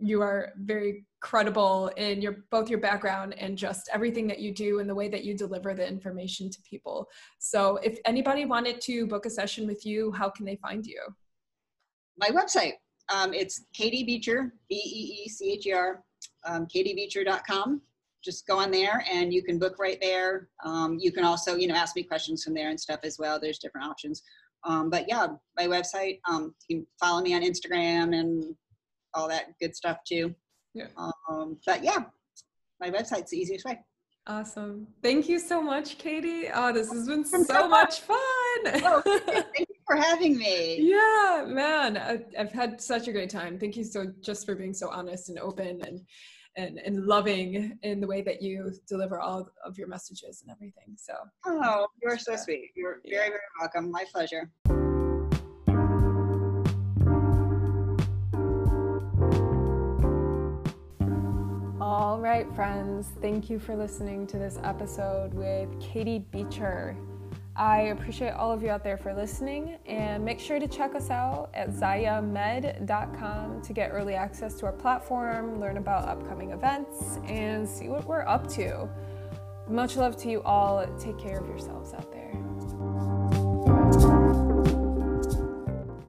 you are very credible in your both your background and just everything that you do and the way that you deliver the information to people. So, if anybody wanted to book a session with you, how can they find you? My website, um, it's Katie Beecher, B E E C H E R, um, katiebeecher.com. Just go on there and you can book right there. Um, you can also, you know, ask me questions from there and stuff as well. There's different options. Um, but yeah, my website, um, you can follow me on Instagram and all that good stuff too. Yeah. Um, but yeah, my website's the easiest way. Awesome. Thank you so much, Katie. Oh, this has been so much fun. oh, *laughs* thank you for having me. Yeah, man, I, have had such a great time. Thank you so just for being so honest and open and and and loving in the way that you deliver all of your messages and everything. So. Oh, you're so sweet. You're yeah. very very welcome. My pleasure. All right, friends, thank you for listening to this episode with Katie Beecher. I appreciate all of you out there for listening and make sure to check us out at zayamed.com to get early access to our platform, learn about upcoming events, and see what we're up to. Much love to you all. Take care of yourselves out there.